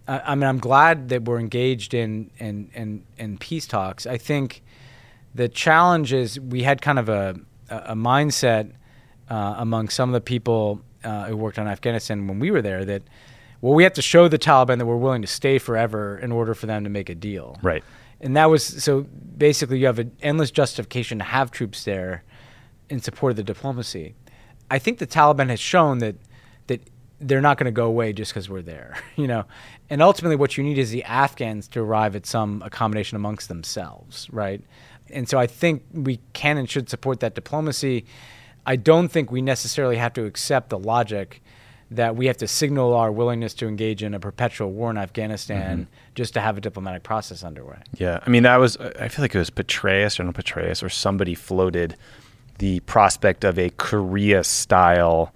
I, I mean, I'm glad that we're engaged in in in, in peace talks. I think the challenge is we had kind of a a, mindset uh, among some of the people uh, who worked on Afghanistan when we were there that well, we have to show the Taliban that we're willing to stay forever in order for them to make a deal. Right. And that was so basically you have an endless justification to have troops there in support of the diplomacy. I think the Taliban has shown that that they're not going to go away just because we're there, [laughs] you know. And ultimately, what you need is the Afghans to arrive at some accommodation amongst themselves, right? And so I think we can and should support that diplomacy. I don't think we necessarily have to accept the logic that we have to signal our willingness to engage in a perpetual war in Afghanistan mm-hmm. just to have a diplomatic process underway. Yeah, I mean that was I feel like it was Petraeus, General Petraeus, or somebody floated the prospect of a Korea-style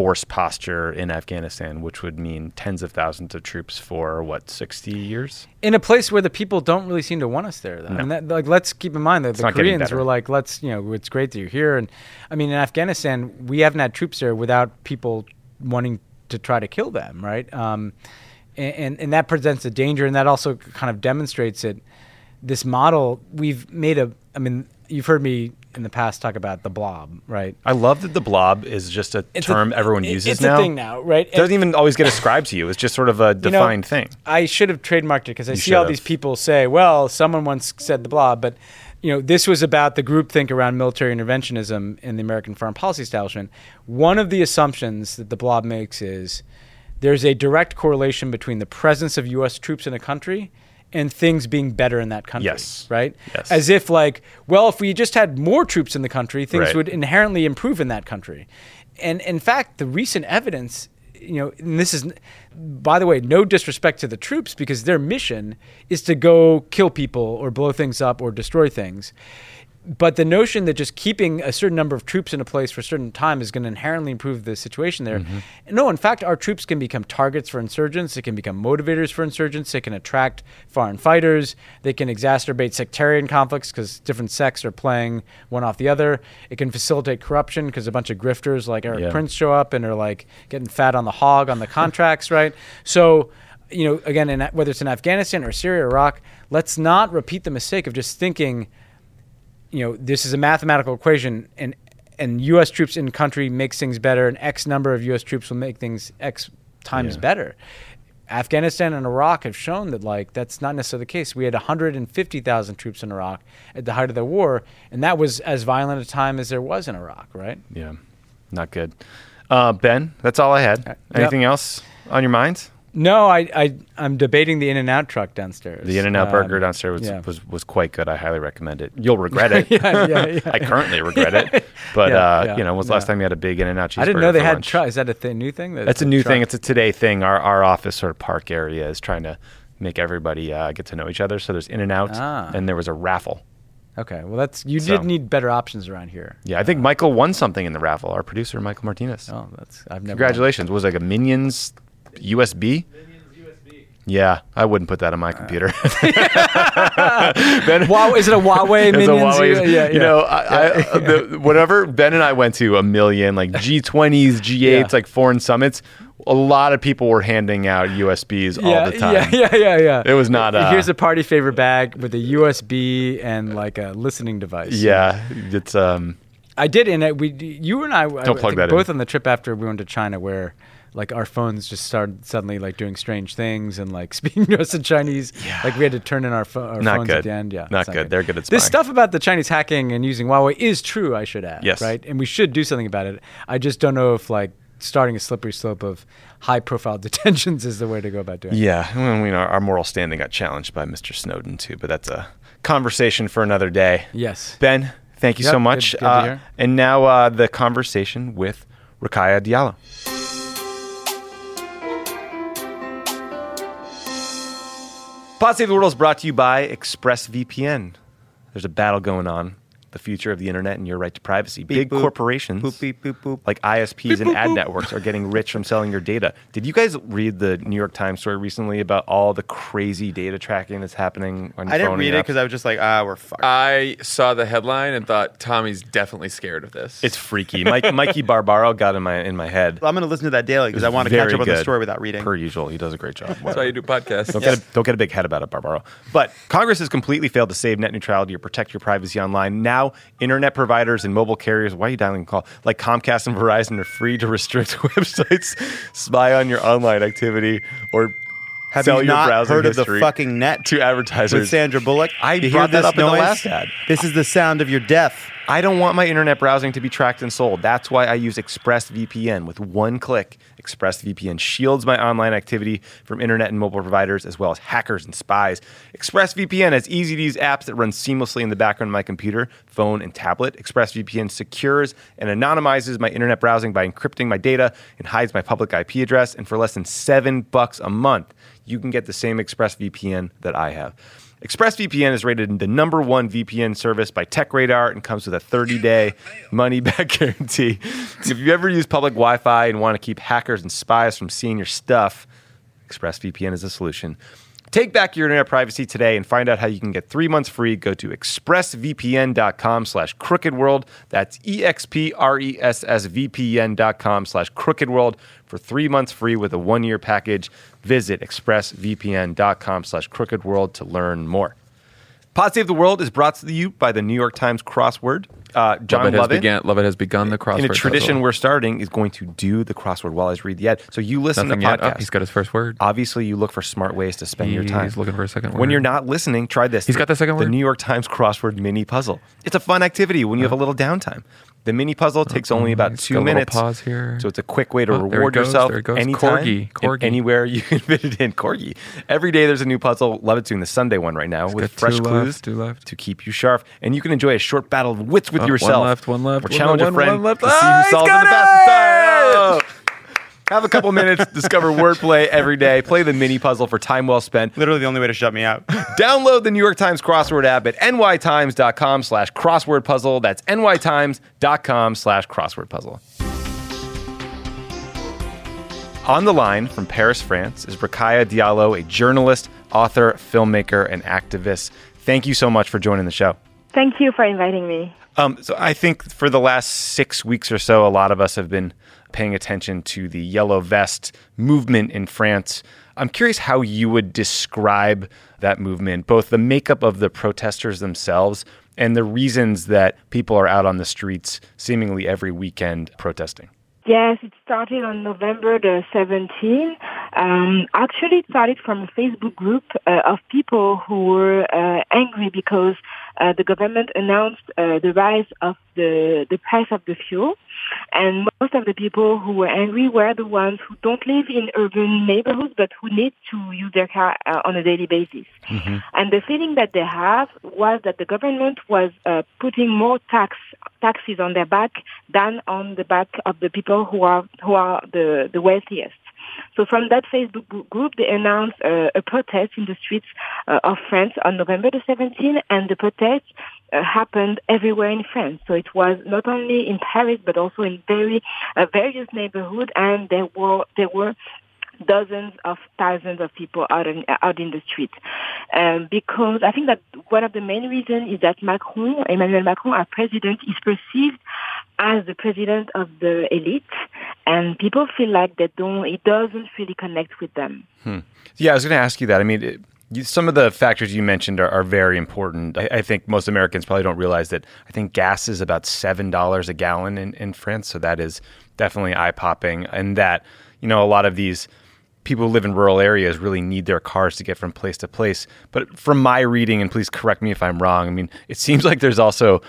force posture in Afghanistan, which would mean tens of thousands of troops for what sixty years in a place where the people don't really seem to want us there. Though. No. I mean, that, like, let's keep in mind that it's the Koreans were like, "Let's, you know, it's great that you're here." And I mean, in Afghanistan, we haven't had troops there without people wanting to try to kill them, right? Um, and, and, and that presents a danger, and that also kind of demonstrates that this model we've made a. I mean, you've heard me in the past talk about the blob, right? I love that the blob is just a it's term a, everyone uses it's now. It's a thing now, right? It doesn't even always get ascribed to you. It's just sort of a defined [laughs] you know, thing. I should have trademarked it because I you see all have. these people say, "Well, someone once said the blob," but you know, this was about the groupthink around military interventionism in the American foreign policy establishment. One of the assumptions that the blob makes is there's a direct correlation between the presence of U.S. troops in a country and things being better in that country. Yes. Right? Yes. As if, like, well, if we just had more troops in the country, things right. would inherently improve in that country. And in fact, the recent evidence you know, and this is, by the way, no disrespect to the troops because their mission is to go kill people or blow things up or destroy things but the notion that just keeping a certain number of troops in a place for a certain time is going to inherently improve the situation there. Mm-hmm. No, in fact, our troops can become targets for insurgents. They can become motivators for insurgents. They can attract foreign fighters. They can exacerbate sectarian conflicts because different sects are playing one off the other. It can facilitate corruption because a bunch of grifters like Erik yeah. Prince show up and are like getting fat on the hog on the [laughs] contracts, right? So, you know, again, in, whether it's in Afghanistan or Syria or Iraq, let's not repeat the mistake of just thinking – you know, this is a mathematical equation, and and U.S. troops in country makes things better, and X number of U.S. troops will make things X times yeah. better. Afghanistan and Iraq have shown that like that's not necessarily the case. We had 150,000 troops in Iraq at the height of the war, and that was as violent a time as there was in Iraq, right? Yeah, not good. Uh, ben, that's all I had. Uh, Anything yep. else on your mind? No, I, I I'm debating the In and Out truck downstairs. The In and Out um, burger downstairs was, yeah. was was quite good. I highly recommend it. You'll regret it. [laughs] yeah, yeah, yeah, [laughs] I currently regret it, but [laughs] uh, you know, was the last time you had a big In and Out cheeseburger? I didn't know they had truck. Is that a th- new thing? That's a new truck? thing. It's a today thing. Our our office sort of park area is trying to make everybody uh, get to know each other. So there's In and Out, ah. and there was a raffle. Okay, well that's you so, did need better options around here. Yeah, I think uh, Michael won something in the raffle. Our producer Michael Martinez. Oh, that's I've never. Congratulations! Won. Was it like a Minions USB? Yeah, I wouldn't put that on my computer. [laughs] ben, wow, is it a Huawei minions? A Huawei, yeah, yeah, You know, I, I, the, whatever Ben and I went to a million like [laughs] G20s, G8s, yeah. like foreign summits. A lot of people were handing out USBs yeah, all the time. Yeah, yeah, yeah, yeah. It was not. Uh, Here's a party favor bag with a USB and like a listening device. Yeah, it's um. I did, and we, you and I, don't I, plug I that both in. on the trip after we went to China, where like our phones just started suddenly like doing strange things and like [laughs] speaking to us in Chinese. Yeah. Like we had to turn in our, pho- our not phones good. at the end. Yeah, not, good. good. They're good at spying. This stuff about the Chinese hacking and using Huawei is true. I should add. Yes. Right, and we should do something about it. I just don't know if like starting a slippery slope of high profile [laughs] detentions is the way to go about doing yeah. it. Yeah, well, you know, our moral standing got challenged by Mr. Snowden too, but that's a conversation for another day. Yes. Ben, thank you yep, so much. Good, good uh, and now uh, the conversation with Rokhaya Diallo. Pod Save the World is brought to you by ExpressVPN. There's a battle going on the future of the internet and your right to privacy. Big boop. corporations Boop, beep, boop, boop. like ISPs and ad networks are getting rich from selling your data. Did you guys read the New York Times story recently about all the crazy data tracking that's happening on your I didn't phone read it because I was just like, ah, we're fucked. I saw the headline and thought Tommy's definitely scared of this. It's freaky. Mike, Mikey Barbaro got in my in my head. I'm going to listen to that daily because I want to catch up on the story without reading. Per usual, he does a great job. That's why you do podcasts. Don't, get a, don't get a big head about it, Barbaro. But Congress has completely failed to save net neutrality or protect your privacy online. Now, internet providers and mobile carriers, why are you dialing call? Like Comcast and Verizon are free to restrict [laughs] websites, spy on your online activity, or Have sell you your not browsing heard of the history fucking net to advertisers. with Sandra Bullock? I you brought hear that this up in the noise? last ad. This is the sound of your death. I don't want my internet browsing to be tracked and sold. That's why I use ExpressVPN. With one click, ExpressVPN shields my online activity from internet and mobile providers as well as hackers and spies. ExpressVPN has easy to use apps that run seamlessly in the background of my computer, phone, and tablet. ExpressVPN secures and anonymizes my internet browsing by encrypting my data and hides my public IP address. And for less than seven bucks a month, you can get the same ExpressVPN that I have. ExpressVPN is rated the number one VPN service by TechRadar and comes with a 30 day [laughs] money back [laughs] guarantee. If you ever use public Wi Fi and want to keep hackers and spies from seeing your stuff, ExpressVPN is the solution. Take back your internet privacy today and find out how you can get three months free. Go to expressvpn.com slash crookedworld. That's E E-X-P-R-E-S-S-V-P-N dot com slash crookedworld for three months free with a one-year package. Visit expressvpn.com slash crookedworld to learn more. Pod Save the World is brought to you by the New York Times crossword. Uh, Jon Lovett, has Lovett, began, Lovett has begun the crossword. in a tradition puzzle. we're starting, is going to do the crossword while I read the ad. So you listen Nothing to yet. Oh, he's got his first word. Obviously, you look for smart ways to spend your time. He's looking for a second word. When you're not listening, try this. He's got the second The word? The New York Times crossword mini puzzle. It's a fun activity when you have a little downtime. The mini puzzle takes only about he's two minutes. pause here. So it's a quick way to Oh, reward goes, yourself there it goes. anytime, Corgi, corgi. anywhere [laughs] you can fit it in. Corgi. Every day there's a new puzzle. Love it. doing the Sunday one right now with fresh two clues left, two left. to keep you sharp. And you can enjoy a short battle of wits with Oh, one yourself. left, one left, Or challenge left, a friend one left. to see Ah, who he's solves it the fastest. Oh. Have a couple minutes, discover wordplay every day, play the mini puzzle for time well spent. Literally the only way to shut me out. [laughs] Download the New York Times crossword app at nytimes.com slash crossword puzzle. That's nytimes.com slash crossword puzzle. On the line from Paris, France is Rokhaya Diallo, a journalist, author, filmmaker, and activist. Thank you so much for joining the show. Thank you for inviting me. Um, so I think for the last six weeks or so, a lot of us have been paying attention to the yellow vest movement in France. I'm curious how you would describe that movement, both the makeup of the protesters themselves and the reasons that people are out on the streets seemingly every weekend protesting. Yes, it started on November the 17th. Um, actually, it started from a Facebook group uh, of people who were uh, angry because uh, the government announced uh, the rise of the, the price of the fuel. And most of the people who were angry were the ones who don't live in urban neighborhoods but who need to use their car uh, on a daily basis. And the feeling that they have was that the government was uh, putting more tax taxes on their back than on the back of the people who are who are the, the wealthiest. So from that Facebook group, they announced uh, a protest in the streets uh, of France on November the 17th, and the protest uh, happened everywhere in France. So it was not only in Paris, but also in very uh, various neighborhoods, and there were there were dozens of thousands of people out in out in the street. Um, because I think that one of the main reasons is that Macron, Emmanuel Macron, our president, is perceived as the president of the elite, and people feel like they don't. It doesn't really connect with them. Yeah, I was going to ask you that. I mean, it, you, some of the factors you mentioned are, are very important. I, I think most Americans probably don't realize that. I think gas is about seven dollars a gallon in, in France, so that is definitely eye popping. And that you know a lot of these people who live in rural areas really need their cars to get from place to place. But from my reading, and please correct me if I'm wrong. I mean, it seems like there's also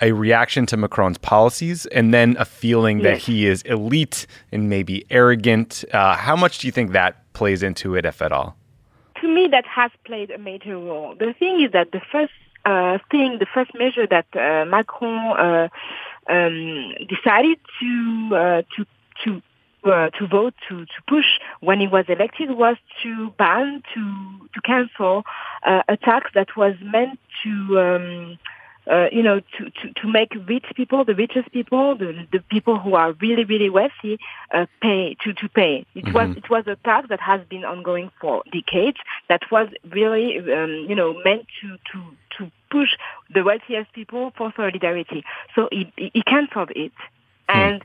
a reaction to Macron's policies and then a feeling that he is elite and maybe arrogant. Uh, how much do you think that plays into it, if at all? to me, that has played a major role. The thing is that the first uh, thing, the first measure that uh, Macron uh, um, decided to uh, to to uh, to vote to to push when he was elected was to ban to to cancel uh, a tax that was meant to um, uh, you know, to, to, to make rich people, the richest people, the, the people who are really, really wealthy, uh, pay, to, to pay. It was, it was a tax that has been ongoing for decades that was really, um, you know, meant to, to, to push the wealthiest people for solidarity. So he, he canceled it. And,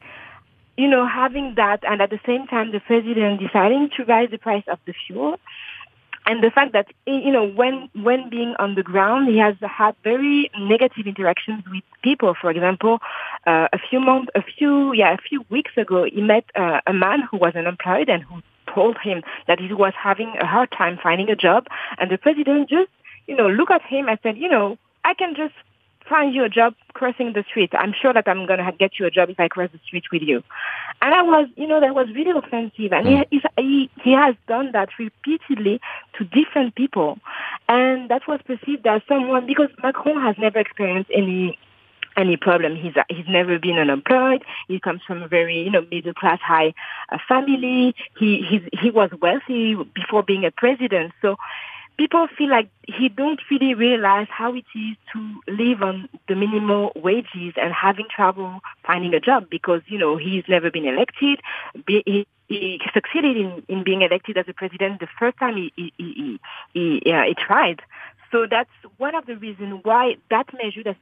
you know, having that and at the same time the president deciding to raise the price of the fuel, and the fact that you know when when being on the ground he has had very negative interactions with people. For example uh, a few months a few yeah a few weeks ago he met uh, a man who was unemployed and who told him that he was having a hard time finding a job. And the president just you know looked at him and said you know i can just find you a job crossing the street. I'm sure that I'm going to get you a job if I cross the street with you. And I was, you know, that was really offensive. And he, he, he has done that repeatedly to different people. And that was perceived as someone, because Macron has never experienced any any problem. He's he's never been unemployed. He comes from a very you know middle class high uh, family. He he he was wealthy before being a president. So people feel like he don't really realize how it is to live on the minimal wages and having trouble finding a job because you know he's never been elected. He, he succeeded in, in being elected as a president the first time he he he, he, yeah, he tried. So that's one of the reasons why that measure, that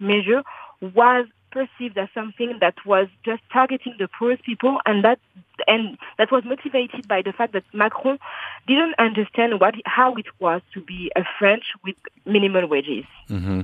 measure, was perceived as something that was just targeting the poorest people and that and that was motivated by the fact that Macron didn't understand what how it was to be a French with minimal wages. Mm-hmm.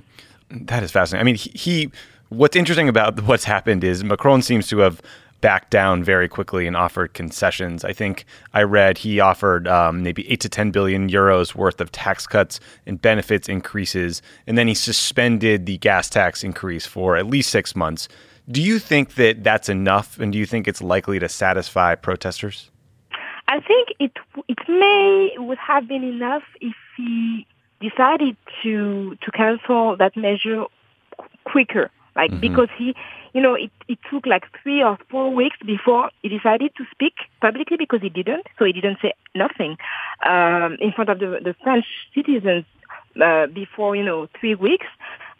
That is fascinating. I mean, he, he what's interesting about [laughs] what's happened is Macron seems to have backed down very quickly and offered concessions. I think I read he offered um, maybe eight to ten billion euros worth of tax cuts and benefits increases, and then he suspended the gas tax increase for at least six months. Do you think that that's enough, and do you think it's likely to satisfy protesters? I think it it may would have been enough if he decided to to cancel that measure quicker, like because he, you know, it it took like three or four weeks before he decided to speak publicly because he didn't, so he didn't say nothing um, in front of the the French citizens uh, before you know three weeks.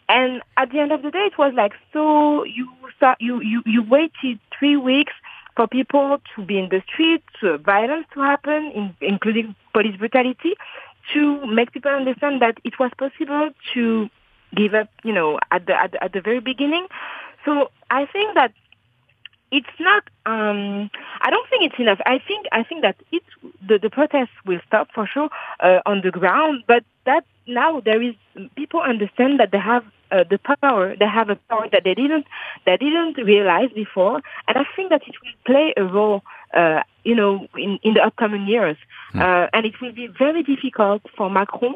And at the end of the day, it was like, so you start, you, you, you waited three weeks for people to be in the streets, uh, violence to happen, in, including police brutality, to make people understand that it was possible to give up, you know, at the, at the, at the very beginning. So I think that it's not um i don't think it's enough. I think i think that it's the, the protests will stop for sure uh, on the ground but that now there is people understand that they have uh, the power they have a power that they didn't they didn't realize before and i think that it will play a role uh, you know in, in the upcoming years. Uh, and it will be very difficult for macron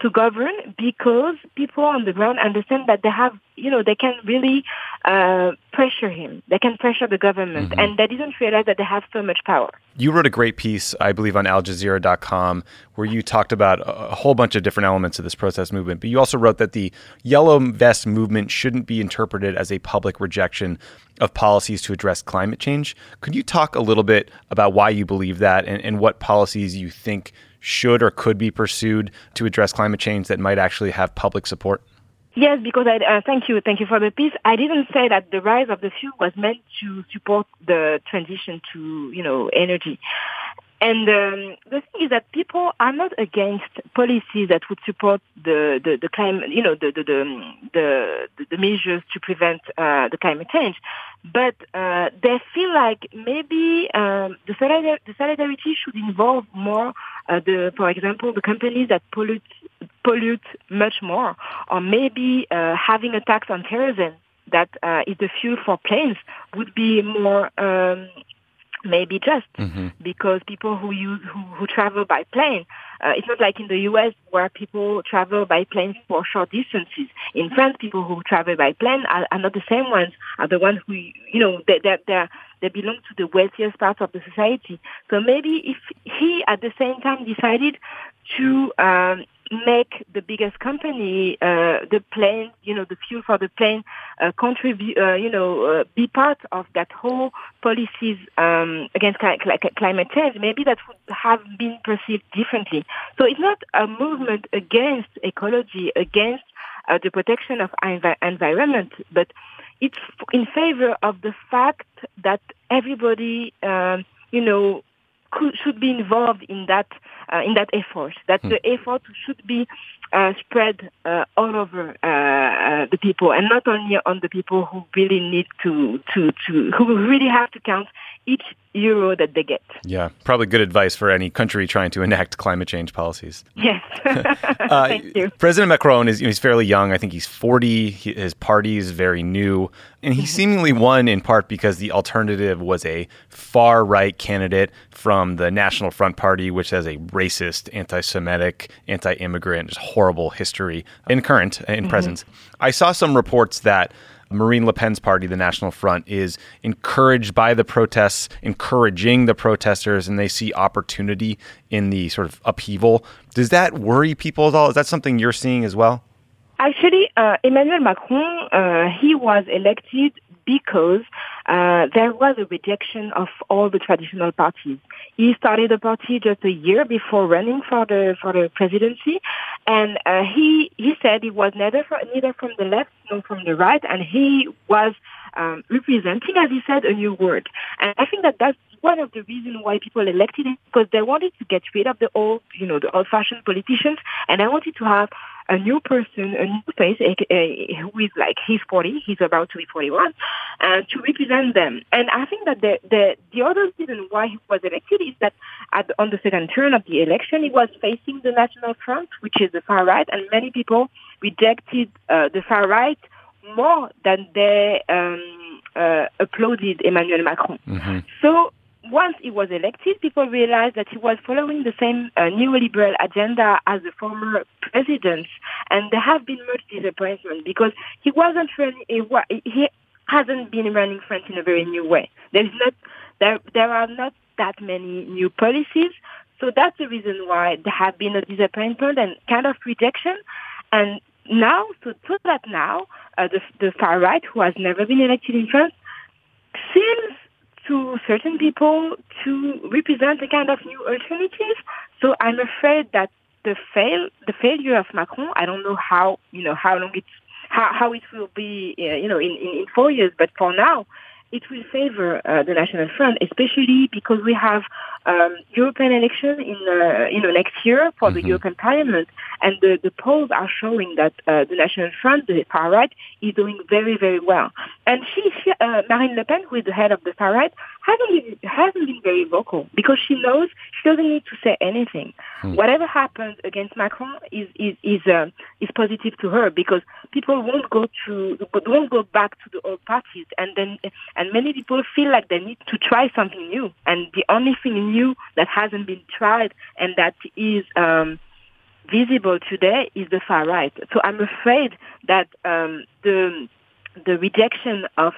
to govern because people on the ground understand that they have, you know, they can really uh, pressure him. They can pressure the government, and they didn't realize that they have so much power. You wrote a great piece, I believe, on AlJazeera.com, where you talked about a a whole bunch of different elements of this protest movement. But you also wrote that the yellow vest movement shouldn't be interpreted as a public rejection of policies to address climate change. Could you talk a little bit about why you believe that and, and what policies you think should or could be pursued to address climate change that might actually have public support? Yes, because I uh, thank you, thank you for the piece. I didn't say that the rise of the fuel was meant to support the transition to you know energy. And um, the thing is that people are not against policies that would support the the, the climate, you know, the the the the, the measures to prevent uh, the climate change, but uh, they feel like maybe um, the, solidar- the solidarity should involve more uh, the, for example, the companies that pollute pollute much more, or maybe uh, having a tax on kerosene that uh, is the fuel for planes would be more. Um, maybe just because people who use who, who travel by plane uh, it's not like in the US where people travel by plane for short distances. In France, people who travel by plane are, are not the same ones, are the ones who, you know, they, they, they, they belong to the wealthiest part of the society. So maybe if he at the same time decided to um, make the biggest company, uh, the plane, you know, the fuel for the plane, uh, contribute, uh, you know, uh, be part of that whole policies um, against cli- cli- climate change, maybe that would have been perceived differently. So it's not a movement against ecology, against uh, the protection of envi- environment, but it's in favor of the fact that everybody, um, you know, could, should be involved in that uh, in that effort. That the effort should be uh, spread uh, all over uh, uh, the people, and not only on the people who really need to to to who really have to count each euro that they get. Yeah, probably good advice for any country trying to enact climate change policies. Yes, [laughs] [laughs] Uh, thank you. President Macron is you know, he's fairly young. I think he's 40. He, his party is very new, and he seemingly won in part because the alternative was a far right candidate from the National Front Party, which has a racist, anti-Semitic, anti-immigrant, just horrible history in current in presence. I saw some reports that. Marine Le Pen's party, the National Front, is encouraged by the protests, encouraging the protesters, and they see opportunity in the sort of upheaval. Does that worry people at all? Is that something you're seeing as well? Actually, uh, Emmanuel Macron, uh, he was elected because uh, there was a rejection of all the traditional parties. He started a party just a year before running for the for the presidency, and uh, he he said he was neither from, neither from the left nor from the right, and he was um, representing, as he said, a new world. And I think that that's one of the reasons why people elected him because they wanted to get rid of the old, you know, the old-fashioned politicians, and they wanted to have a new person, a new face, a, a, who is like he's 40, he's about to be 41, uh, to represent them. And I think that the the the other reason why he was elected is that at, on the second turn of the election, he was facing the National Front, which is the far right, and many people rejected uh, the far right more than they um, uh, applauded Emmanuel Macron. So once he was elected, people realized that he was following the same uh, neoliberal agenda as the former presidents, and there have been much disappointment because he wasn't wa- he hasn't been running France in a very new way. There's not there there are not that many new policies, so that's the reason why there have been a disappointment and kind of rejection, and now so so that now uh, the the far right, who has never been elected in France, seems to certain people to represent a kind of new alternative. So I'm afraid that the fail, the failure of Macron, I don't know how, you know, how long it's, how, how it will be, uh, you know, in, in, in four years, but for now, it will favor uh, the National Front, especially because we have um, European election in uh, you know next year for the European Parliament, and the, the polls are showing that uh, the National Front, the far right, is doing very very well. And she, she uh, Marine Le Pen, who is the head of the far right, hasn't been, hasn't been very vocal because she knows she doesn't need to say anything. Whatever happens against Macron is is is, uh, is positive to her because people won't go to won't go back to the old parties, and then and many people feel like they need to try something new, and the only thing new that hasn't been tried and that is um, visible today is the far right. So I'm afraid that um, the the rejection of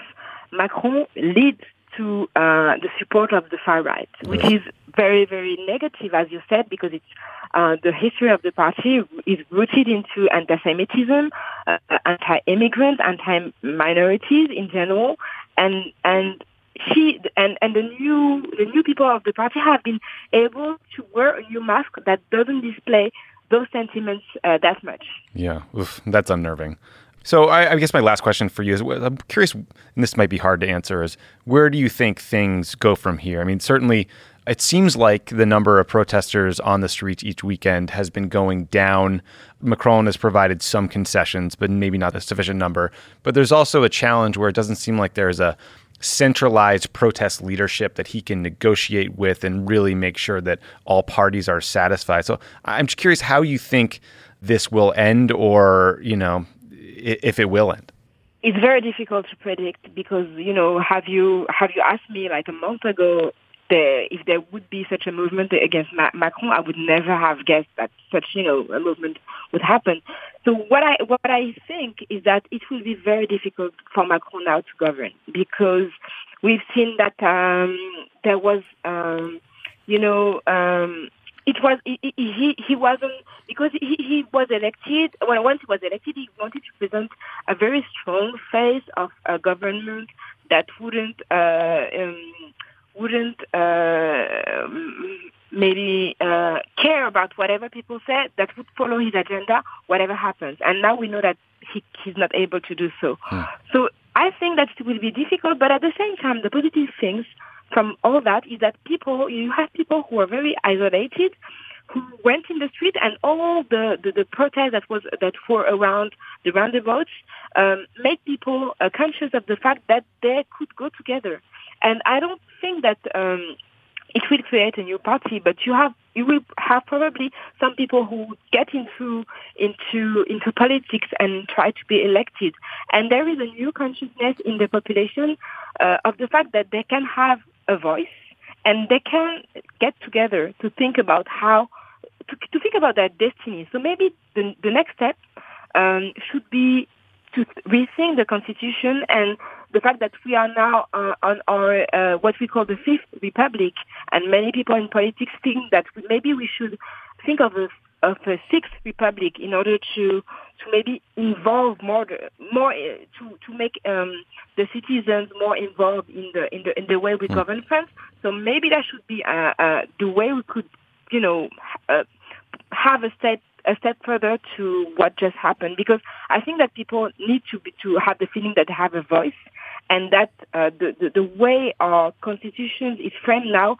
Macron leads to uh, the support of the far right, which is very, very negative, as you said, because it's uh, the history of the party is rooted into anti-Semitism, uh, anti-immigrant, anti-minorities in general, and and she and and the new the new people of the party have been able to wear a new mask that doesn't display those sentiments uh, that much. Yeah, Oof, that's unnerving. So I, I guess my last question for you is: I'm curious, and this might be hard to answer, is where do you think things go from here? I mean, certainly. It seems like the number of protesters on the streets each weekend has been going down. Macron has provided some concessions, but maybe not a sufficient number. But there's also a challenge where it doesn't seem like there's a centralized protest leadership that he can negotiate with and really make sure that all parties are satisfied. So I'm just curious how you think this will end or, you know, if it will end. It's very difficult to predict because, you know, have you have you asked me like a month ago the, if there would be such a movement against Ma- Macron, I would never have guessed that such, you know, a movement would happen. So what I what I think is that it will be very difficult for Macron now to govern because we've seen that um, there was, um, you know, um, it was he, he he wasn't because he, he was elected. Well, once he was elected, he wanted to present a very strong face of a government that wouldn't. Uh, um, wouldn't uh, maybe uh, care about whatever people said, that would follow his agenda, whatever happens. And now we know that he, he's not able to do so. So I think that it will be difficult, but at the same time, the positive things from all that is that people, you have people who are very isolated, who went in the street, and all the, the, the protests that was that were around the roundabouts um, made people uh, conscious of the fact that they could go together. And I don't think that um, it will create a new party, but you have you will have probably some people who get into into into politics and try to be elected, and there is a new consciousness in the population uh, of the fact that they can have a voice and they can get together to think about how to, to think about their destiny. So maybe the the next step um, should be to rethink the constitution and the fact that we are now uh, on our uh, what we call the fifth republic, and many people in politics think that maybe we should think of a of a sixth republic in order to to maybe involve more the- more uh, to to make um, the citizens more involved in the in the in the way we govern France. So maybe that should be uh, uh, the way we could you know uh, have a step a step further to what just happened because I think that people need to be, to have the feeling that they have a voice and that uh, the, the the way our constitution is framed now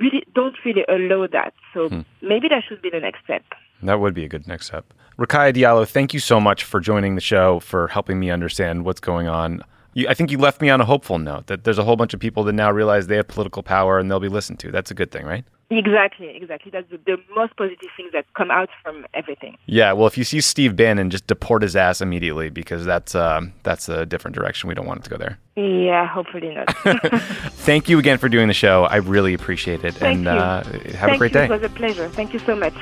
really don't really allow that. So hmm. maybe that should be the next step. That would be a good next step. Rokhaya Diallo, thank you so much for joining the show, for helping me understand what's going on. You, I think you left me on a hopeful note that there's a whole bunch of people that now realize they have political power and they'll be listened to. That's a good thing, right? Exactly, exactly. That's the, the most positive thing that come out from everything. Yeah. Well, if you see Steve Bannon, just deport his ass immediately because that's um, that's a different direction. We don't want it to go there. Yeah, hopefully not. [laughs] Thank you again for doing the show. I really appreciate it. Thank and you. Uh, have Thank a great you. day. It was a pleasure. Thank you so much.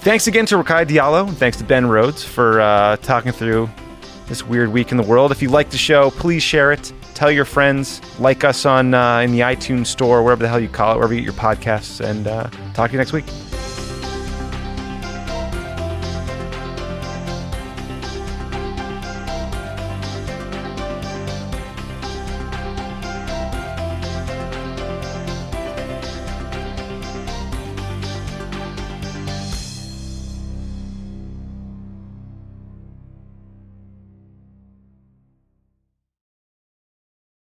Thanks again to Rokhaya Diallo. and Thanks to Ben Rhodes for uh, talking through this weird week in the world. If you like the show, please share it. Tell your friends. Like us on uh, in the iTunes store, wherever the hell you call it, wherever you get your podcasts. And uh, talk to you next week.